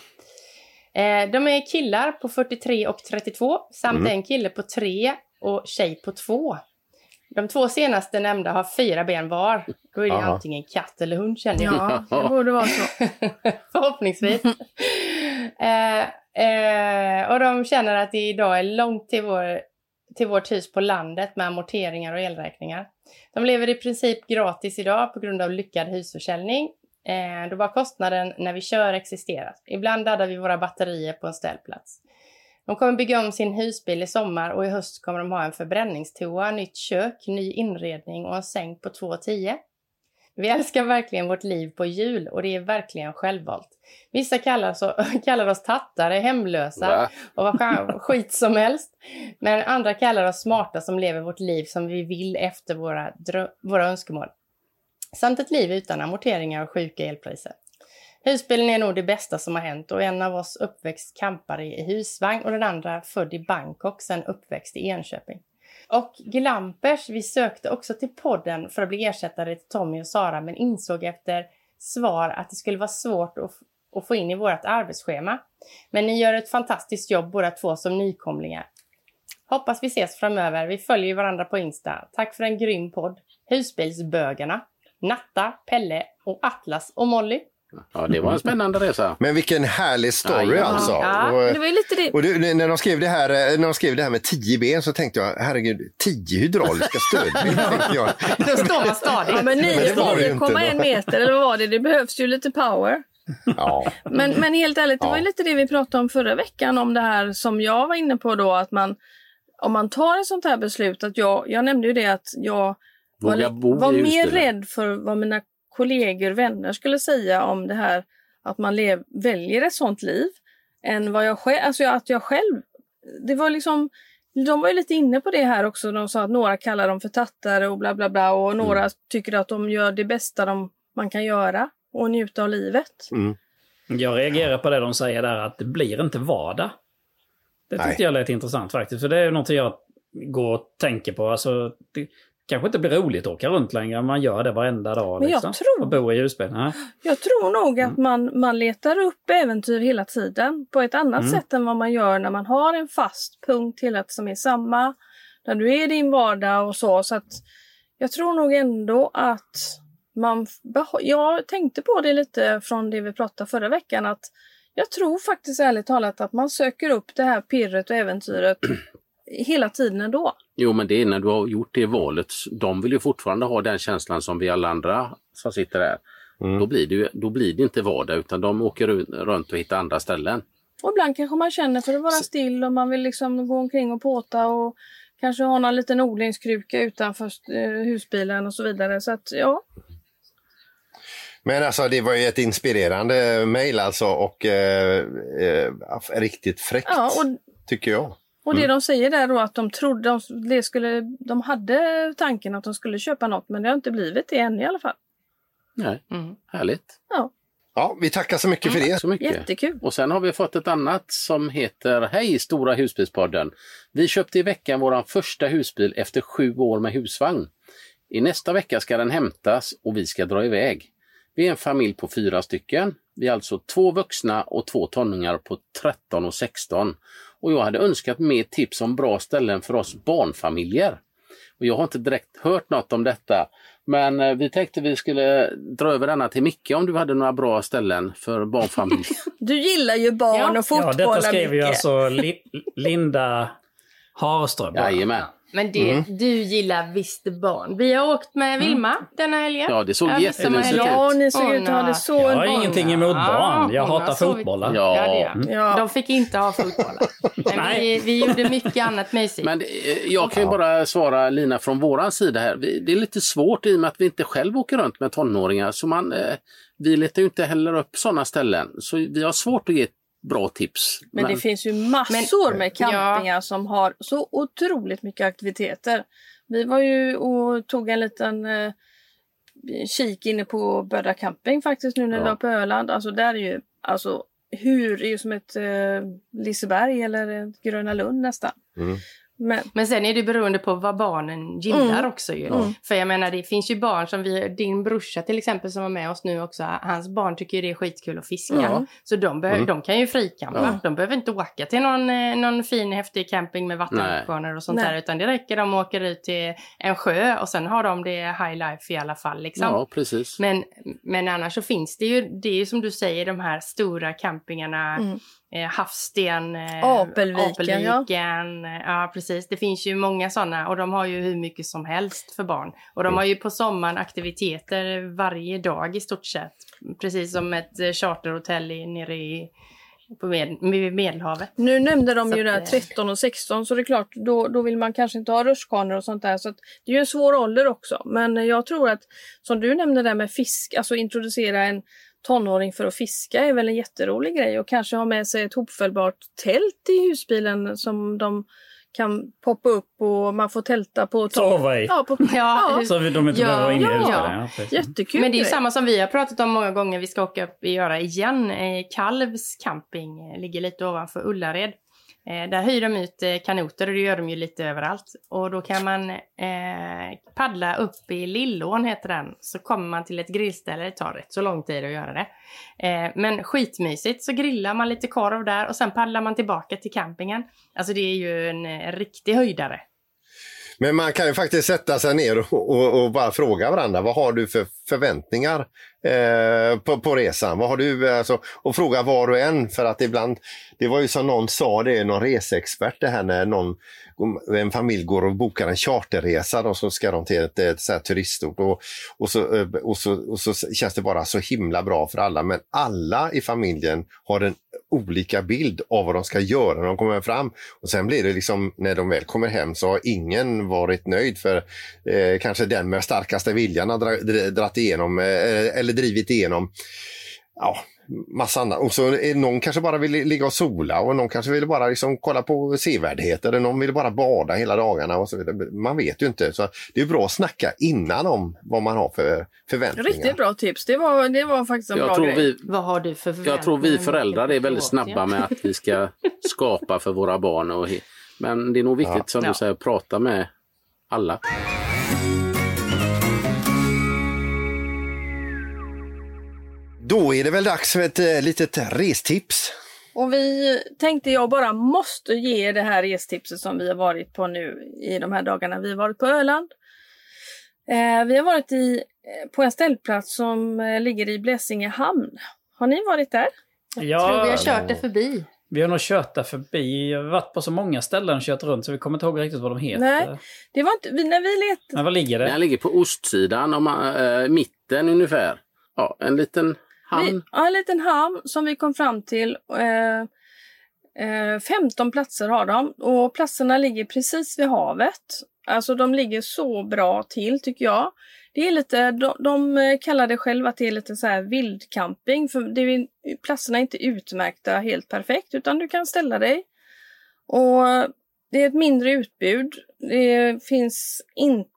S8: Eh, de är killar på 43 och 32 samt
S6: Mm.
S8: en kille på 3 och tjej på 2. De två senaste nämnda har fyra ben var. Då är det
S9: Aha.
S8: antingen katt eller hund känner jag.
S10: Ja, det borde vara så.
S8: Förhoppningsvis. eh, eh, och de känner att det idag är långt till, vår, till vårt hus på landet med amorteringar och elräkningar. De lever i princip gratis idag på grund av lyckad husförsäljning. Eh, då bara kostnaden när vi kör existerat. Ibland laddar vi våra batterier på en ställplats. De kommer bygga om sin husbil i sommar och i höst kommer de ha en förbränningstoa, nytt kök, ny inredning och en säng på 2,10. Vi älskar verkligen vårt liv på jul och det är verkligen självvalt. Vissa kallar, så, kallar oss tattare, hemlösa
S9: Va?
S8: och vad skit som helst. Men andra kallar oss smarta som lever vårt liv som vi vill efter våra, våra önskemål. Samt ett liv utan amorteringar och sjuka elpriser. Husbilen är nog det bästa som har hänt och en av oss uppväxt campare i husvagn och den andra född i Bangkok sen uppväxt i Enköping. Och Glampers, vi sökte också till podden för att bli ersättare till Tommy och Sara men insåg efter svar att det skulle vara svårt att, att få in i vårt arbetsschema. Men ni gör ett fantastiskt jobb båda två som nykomlingar. Hoppas vi ses framöver. Vi följer ju varandra på Insta. Tack för en grym podd. Husbilsbögarna. Natta, Pelle och Atlas och Molly.
S9: Ja, det var en spännande resa.
S6: Men vilken härlig story
S9: Ja,
S6: alltså.
S8: ja.
S6: Och,
S10: Det var ju lite det.
S6: och du, när, de skrev det här, eh, när de skrev det här med 10 ben så tänkte jag, herregud, 10 hydrauliska stödben.
S8: Då står man stadigt.
S10: Ja, men
S6: det var det ju inte
S10: 9,1
S6: då.
S10: meter eller vad var det? Det behövs ju lite power.
S6: Ja.
S10: Men, men helt ärligt, det var lite det vi pratade om förra veckan om det här som jag var inne på då att man om man tar ett sånt här beslut att jag, jag nämnde ju det att jag var,
S9: Våga
S10: var mer rädd för vad mina kollegor, vänner skulle säga om det här att man lev, väljer ett sånt liv än vad jag själv, alltså att jag själv, det var liksom de var ju lite inne på det här också. De sa att några kallar dem för tattare och bla bla bla och några
S9: Mm.
S10: tycker att de gör det bästa de, man kan göra och njuta av livet.
S6: Mm.
S7: Jag reagerar på det de säger där att det blir inte vardag. Det tyckte
S6: Nej.
S7: jag lät intressant faktiskt. För det är något jag går och tänker på. Alltså, det kanske inte blir roligt att åka runt längre. Man gör det varenda dag.
S10: Men jag
S7: liksom.
S10: tror-
S7: Och bo i husbil.
S10: Jag tror nog
S7: Mm.
S10: att man, man letar upp äventyr hela tiden på ett annat
S7: Mm.
S10: sätt än vad man gör när man har en fast punkt hela tiden som är samma. Där du är i din vardag och så. så att jag tror nog ändå att man... Jag tänkte på det lite från det vi pratade förra veckan att jag tror faktiskt ärligt talat att man söker upp det här pirret och äventyret hela tiden ändå.
S9: Jo, men det är när du har gjort det valet. De vill ju fortfarande ha den känslan som vi alla andra som sitter här. Då, blir det ju, då blir det inte vardag utan de åker ru- runt och hittar andra ställen.
S10: Och ibland kanske man känner för att vara still och man vill liksom gå omkring och påta och kanske ha någon liten odlingskruka utanför eh, husbilen och så vidare. Så att ja,
S6: Men alltså det var ju ett inspirerande mejl alltså och eh, eh, riktigt fräckt
S10: ja och,
S6: tycker jag.
S10: Och det de säger där då att de trodde de, skulle, de hade tanken att de skulle köpa något men det har inte blivit det än i alla fall.
S9: Nej,
S8: Mm.
S9: härligt.
S10: Ja,
S6: Ja, vi tackar så mycket för det.
S9: Så mycket.
S10: jättekul.
S9: Och sen har vi fått ett annat som heter Hej Stora husbilspodden! Vi köpte i veckan vår första husbil efter sju år med husvagn. I nästa vecka ska den hämtas och vi ska dra iväg. Vi är en familj på fyra stycken. Vi är alltså två vuxna och två tonåringar på 13 och 16. Och jag hade önskat mer tips om bra ställen för oss barnfamiljer. Och jag har inte direkt hört något om detta. Men eh, vi tänkte vi skulle dra över denna till Micke om du hade några bra ställen för barnfamiljer.
S10: Du gillar ju barn
S8: Ja.
S10: och
S7: Ja,
S10: fotboll
S7: detta skrev ju alltså Li Linda Harström.
S9: Jajamän.
S8: Men det,
S6: Mm.
S8: du gillar visst barn. Vi har åkt med Vilma denna helgen.
S9: Ja, det såg
S8: Över
S9: jättelusigt
S8: sommarhelgen.
S10: Ja, ni såg ut att ha det så
S7: Jag har
S10: barn.
S7: ingenting emot barn. Jag hatar
S8: sovit-
S7: fotbollar.
S9: Ja.
S8: Ja.
S10: Ja.
S8: De fick inte ha fotbollar. Men vi, vi gjorde mycket annat mysigt.
S9: Men eh, jag kan ju bara svara Lina från våran sida här. Vi, det är lite svårt i och med att vi inte själv åker runt med tonåringar. Så man, eh, vi letar ju inte heller upp sådana ställen. Så vi har svårt att ge bra tips.
S10: Men det finns ju massor
S8: Men-
S10: med campingar som har så otroligt mycket aktiviteter. Vi var ju och tog en liten eh, kik inne på Böda camping faktiskt nu när vi
S9: Ja.
S10: var på Öland. Alltså där är ju alltså hur, är ju som ett eh, Liseberg eller ett Gröna Lund nästan.
S6: Mm.
S10: Men,
S8: Men sen är det beroende på vad barnen gillar
S10: Mm.
S8: också ju.
S10: Mm.
S8: För jag menar det finns ju barn som vi, din brorsa till exempel som var med oss nu också, hans barn tycker ju det är skitkul att fiska.
S10: Ja.
S8: Så de, behö-
S9: Mm.
S8: de kan ju frikampa. De behöver inte åka till någon, eh, någon fin häftig camping med vattenrutschkanor och sånt
S10: Nej.
S8: där. Utan det räcker de åker ut till en sjö och sen har de det high life i alla fall. Liksom.
S9: Ja, precis.
S8: Men, men annars så finns det ju, det är ju som du säger, de här stora campingarna.
S10: Mm.
S8: Eh, Havssten, eh,
S10: Apelviken,
S8: Apelviken, eh, ja. precis. Det finns ju många sådana och de har ju hur mycket som helst för barn. Och de har ju på sommaren aktiviteter varje dag i stort sett. Precis som ett eh, charterhotell i, nere i, på med, med Medelhavet.
S10: Nu nämnde de
S8: Så
S10: ju där
S8: eh,
S10: 13 och 16 så det är klart då, då vill man kanske inte ha rutschkanor och sånt där. Så att det är ju en svår ålder också. Men jag tror att som du nämnde där med fisk, alltså introducera en tonåring för att fiska är väl en jätterolig grej och kanske ha med sig ett hopfällbart tält i husbilen som de kan poppa upp och man får tälta på
S7: Sova i.
S10: Ja, på,
S8: Ja.
S7: Så vi- de inte
S8: Ja,
S7: behöver vara inne i
S8: ja.
S7: Ja,
S10: jättekul
S8: Men det är ju samma som vi har pratat om många gånger. Vi ska åka upp och göra igen. Eh, Kalvs camping eh, ligger lite ovanför Ullared. Eh, där hyr de ut eh, kanoter och det gör de ju lite överallt. Och då kan man eh, paddla upp i Lillån heter den. Så kommer man till ett grillställe. Det tar rätt så lång tid att göra det. Eh, men skitmysigt. Så grillar man lite korv där och sen paddlar man tillbaka till campingen. Alltså det är ju en eh, riktig höjdare.
S6: Men man kan ju faktiskt sätta sig ner och, och, och bara fråga varandra. Vad har du för förväntningar eh, på, på resan? Vad har du, alltså, och fråga var och en. För att ibland, det var ju som någon sa, det är någon reseexpert det här när någon, en familj går och bokar en charterresa och så ska de till ett, ett så turistort och, och, så, eh, och, så, och så känns det bara så himla bra för alla. Men alla i familjen har en olika bild av vad de ska göra när de kommer fram. Och sen blir det liksom, när de väl kommer hem så har ingen varit nöjd för eh, kanske den med starkaste viljan har dra, dra, igenom eh, eller drivit igenom ja, massa annat. Och så är någon kanske bara vill ligga och sola och någon kanske vill bara liksom kolla på sevärdheter eller någon vill bara bada hela dagarna. Och så vidare. Man vet ju inte. Så det är bra att snacka innan om vad man har för förväntningar.
S10: Riktigt bra tips. Det var, det var faktiskt en
S9: Jag
S10: bra
S9: tror,
S10: grej.
S9: vi,
S8: Vad har du för
S9: jag tror vi
S8: förväntningar?
S9: föräldrar är väldigt snabba med att vi ska skapa för våra barn. Och, men det är nog viktigt som
S8: Ja.
S9: du säger, att prata med alla.
S6: Då är det väl dags för ett eh, litet restips.
S10: Och vi tänkte jag bara måste ge det här restipset som vi har varit på nu i de här dagarna. Vi har varit på Öland. Eh, vi har varit i, eh, på en ställplats som eh, ligger i Blässinge hamn. Har ni varit där?
S8: Tror vi har
S7: Ja,
S8: kört det förbi.
S7: vi har nog kört där förbi. Jag har varit på så många ställen och kört runt så vi kommer inte ihåg riktigt vad de heter.
S10: Nej. Det var inte, vi, när vi letade
S7: Men var ligger det?
S9: Den ligger på ostsidan, om man, eh, mitten ungefär. Ja, en liten hamn.
S10: Ja, en liten hamn som vi kom fram till. Eh, eh, 15 platser har de och platserna ligger precis vid havet. Alltså de ligger så bra till tycker jag. Det är lite, de, de kallar det själva att det är lite så här vildcamping. För det är, platserna är inte utmärkta helt perfekt utan du kan ställa dig. Och det är ett mindre utbud. Det finns inte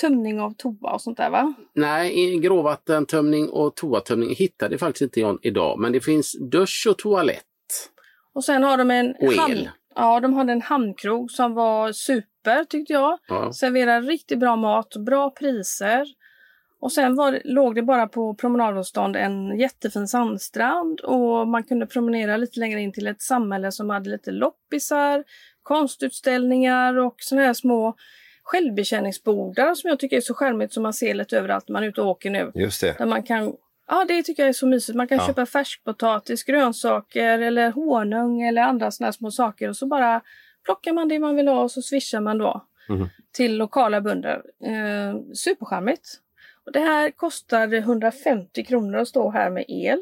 S10: tömning av toa och sånt där va?
S9: Nej, gråvattentömning och toatömning hittade faktiskt inte jag idag. Men det finns dusch och toalett.
S10: Och sen har de en
S9: Och el.
S10: hamn. Ja, de hade en hamnkrog som var super tyckte jag.
S9: Ja.
S10: Serverar riktigt bra mat, bra priser. Och sen var, låg det bara på promenadavstånd en jättefin sandstrand och man kunde promenera lite längre in till ett samhälle som hade lite loppisar, konstutställningar och såna här små självbetjäningsbordar som jag tycker är så charmigt som man ser lite överallt när man är ute och åker nu.
S6: Just det.
S10: Där man kan, ja det tycker jag är så mysigt. Man kan
S6: Ja.
S10: köpa färskpotatis, grönsaker eller honung eller andra här små saker och så bara plockar man det man vill ha och så swishar man då
S6: Mhm.
S10: till lokala bönder. Eh, supercharmigt. Och det här kostar 150 kronor att stå här med el.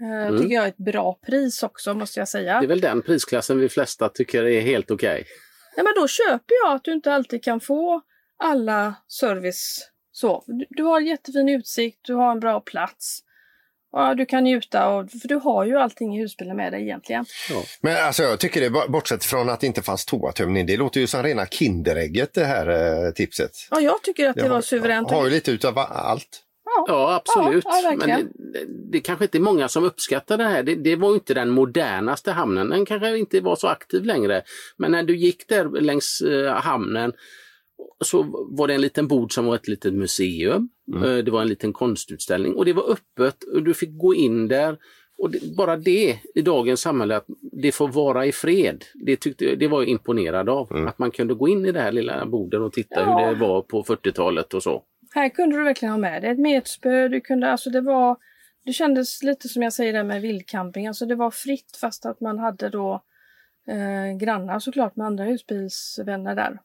S10: Eh,
S9: Mm.
S10: Tycker jag är ett bra pris också måste jag säga.
S9: Det är väl den prisklassen vi flesta tycker är helt okej.
S10: Nej, men då köper jag att du inte alltid kan få alla service så. Du, du har jättefin utsikt, du har en bra plats. Ja, du kan njuta av, för du har ju allting i husbilen med dig egentligen.
S6: Men alltså jag tycker det, bortsett från att det inte fanns toatömning, det låter ju som rena Kinderägget det här eh, tipset.
S10: Ja, jag tycker att det, var
S6: har-
S10: suveränt.
S6: Har ju lite utav allt.
S10: Ja,
S9: Ja, absolut.
S10: Ja, ja,
S9: Men det, det, kanske inte är många som uppskattar det här. Det, det var ju inte den modernaste hamnen. Den kanske inte var så aktiv längre. Men när du gick där längs eh, hamnen så var det en liten bod som var ett litet museum. Eh, Det var en liten konstutställning och det var öppet och du fick gå in där. Och det, bara det i dagens samhälle, att det får vara i fred, det, tyckte, det var jag imponerad av. Att man kunde gå in i det här lilla bordet och titta
S10: Ja.
S9: hur det var på 40-talet och så.
S10: Här kunde du verkligen ha med dig ett metspö. Du kunde, alltså det var, det kändes lite som jag säger där med vildcamping. Alltså det var fritt fast att man hade då eh, grannar såklart med andra husbilsvänner där.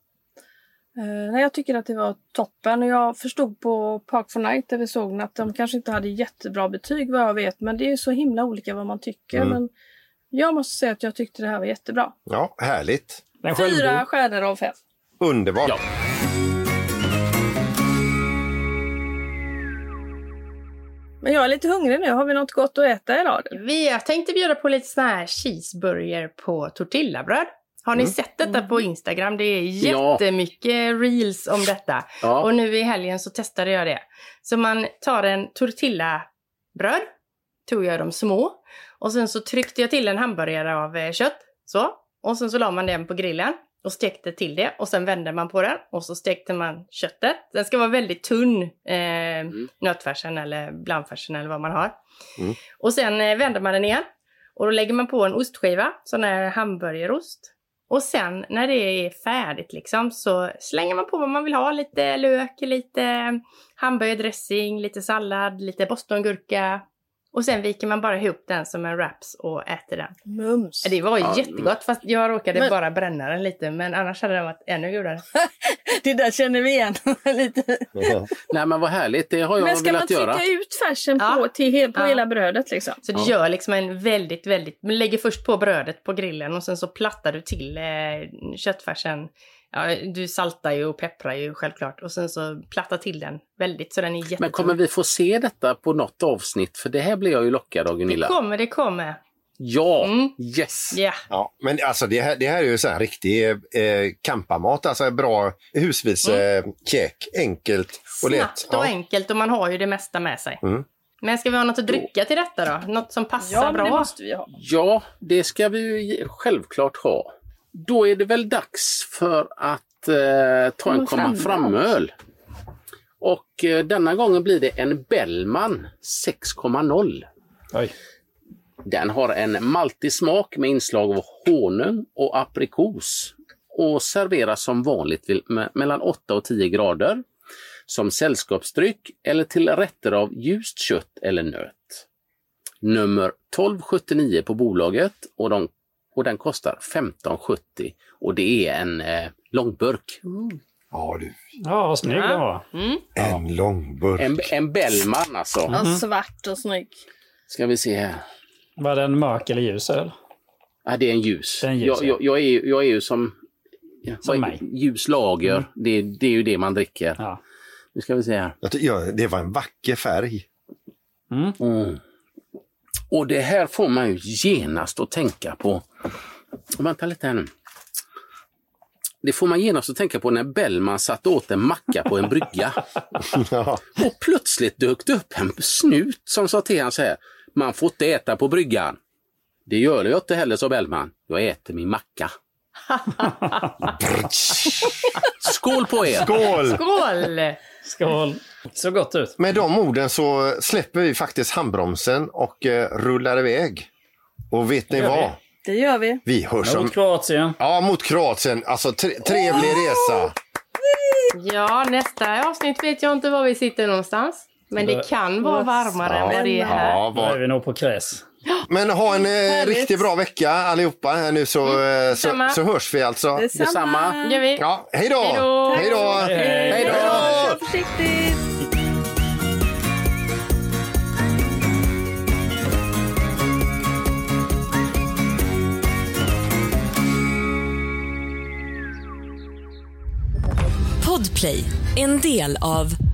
S10: Eh, nej, jag tycker att det var toppen och jag förstod på Park for Night där vi såg att de kanske inte hade jättebra betyg vad jag vet men det är ju så himla olika vad man tycker.
S6: Mm.
S10: Men jag måste säga att jag tyckte det här var jättebra.
S6: Ja, härligt.
S10: Fyra stjärnor av fem.
S6: Underbart.
S10: Men jag är lite hungrig nu. Har vi något gott att äta idag?
S8: Vi, jag tänkte bjuda på lite sån här cheeseburger på tortillabröd. Har ni
S10: Mm.
S8: sett detta på Instagram? Det är
S9: Ja.
S8: jättemycket reels om detta.
S9: Ja.
S8: Och nu i helgen så testade jag det. Så man tar en tortillabröd, tog jag de små. Och sen så tryckte jag till en hamburgare av eh, kött. Så. Och sen så la man den på grillen och stekte till det. Och sen vände man på den och så stekte man köttet. Den ska vara väldigt tunn, eh, nötfärsen eller blandfärsen eller vad man har.
S6: Mm.
S8: Och sen eh, vänder man den igen. Och då lägger man på en ostskiva, sån här hamburgerost. Och sen när det är färdigt liksom så slänger man på vad man vill ha. Lite lök, lite hamburgardressing, lite sallad, lite bostongurka. Och sen viker man bara ihop den som en wraps och äter den.
S10: Mums!
S8: Det var
S10: Ja,
S8: jättegott fast jag råkade
S10: Men-
S8: bara bränna den lite men annars hade den varit ännu godare.
S10: Det där känner vi igen lite.
S9: Nej men vad härligt, det har jag
S10: Men ska man
S9: velat göra.
S10: trycka ut färsen på, till, he- på
S8: Ja.
S10: hela brödet liksom?
S8: Så du gör liksom en väldigt, väldigt... Man lägger först på brödet på grillen och sen så plattar du till eh, köttfärsen. Ja, du saltar ju och pepprar ju självklart och sen så plattar till den väldigt så den är jättetung.
S9: Men kommer vi få se detta på något avsnitt? För det här blir jag ju lockad av
S8: Det
S9: Gunilla.
S8: kommer, det kommer.
S9: Ja,
S8: Mm.
S9: yes!
S8: Ja.
S6: Ja, men alltså det här, det här är ju så här riktig eh, kamparmat, alltså bra husbilskäk. Eh, käk. Enkelt och lätt.
S8: Snabbt och enkelt och man har ju det mesta med sig.
S6: Mm.
S8: Men ska vi ha något att dricka till detta då? Något som passar
S10: Ja,
S8: bra?
S10: det måste vi ha.
S9: Ja, det ska vi ju självklart ha. Då är det väl dags för att eh, ta en komma fram-öl. Och eh, denna gången blir det en Bellman 6,0.
S7: Oj.
S9: Den har en maltig smak med inslag av honung och aprikos och serveras som vanligt mellan 8 och 10 grader som sällskapsdryck eller till rätter av ljust kött eller nöt. Nummer 1279 på bolaget och, de, och den kostar 1570 och det är en eh, långburk.
S6: Ja, du.
S7: Ja, vad snygg den var.
S6: En långburk.
S9: En, en Bellman alltså.
S10: Ja, svart och snygg.
S9: Ska vi se här.
S7: Var den mörk eller ljus öl?
S9: Ja, det är en ljus.
S7: Det är en ljus,
S9: jag,
S7: ja.
S9: jag, jag, är, ju- jag är ju som,
S7: Som mig.
S9: ljus lager. Det, det är ju det man dricker.
S7: Ja.
S9: Nu ska vi se här.
S6: Det var en vacker färg.
S9: Mm. Och det här får man ju genast att tänka på. Vänta lite här nu. Det får man genast att tänka på när Bellman satt åt en macka på en brygga. Och plötsligt dök det upp en snut som sa till honom så här. Man får inte äta på bryggan. Det gör jag inte heller, sa Bellman. Jag äter min macka. Skål på er!
S6: Skål!
S8: Skål!
S7: Skål! Så gott ut.
S6: Med de orden så släpper vi faktiskt handbromsen och eh, rullar iväg. Och vet ni vad?
S10: Det gör vi.
S6: Vi hörs om...
S7: Mot Kroatien.
S6: Ja, mot Kroatien. Alltså tre trevlig resa.
S8: Ja, nästa avsnitt vet jag inte var vi sitter någonstans. Men det kan vara varmare än vad det är här.
S6: Ja,
S7: Då är vi nog på Kräs.
S6: Men ha en eh, riktigt bra vecka allihopa här nu så, eh, så,
S8: detsamma.
S6: så hörs vi alltså.
S9: Detsamma.
S8: Gör vi.
S6: Ja, hej då!
S8: Hej då!
S6: Hej då!
S7: Hej.
S6: Hej då!
S10: Kör försiktigt!
S11: Podplay, en del av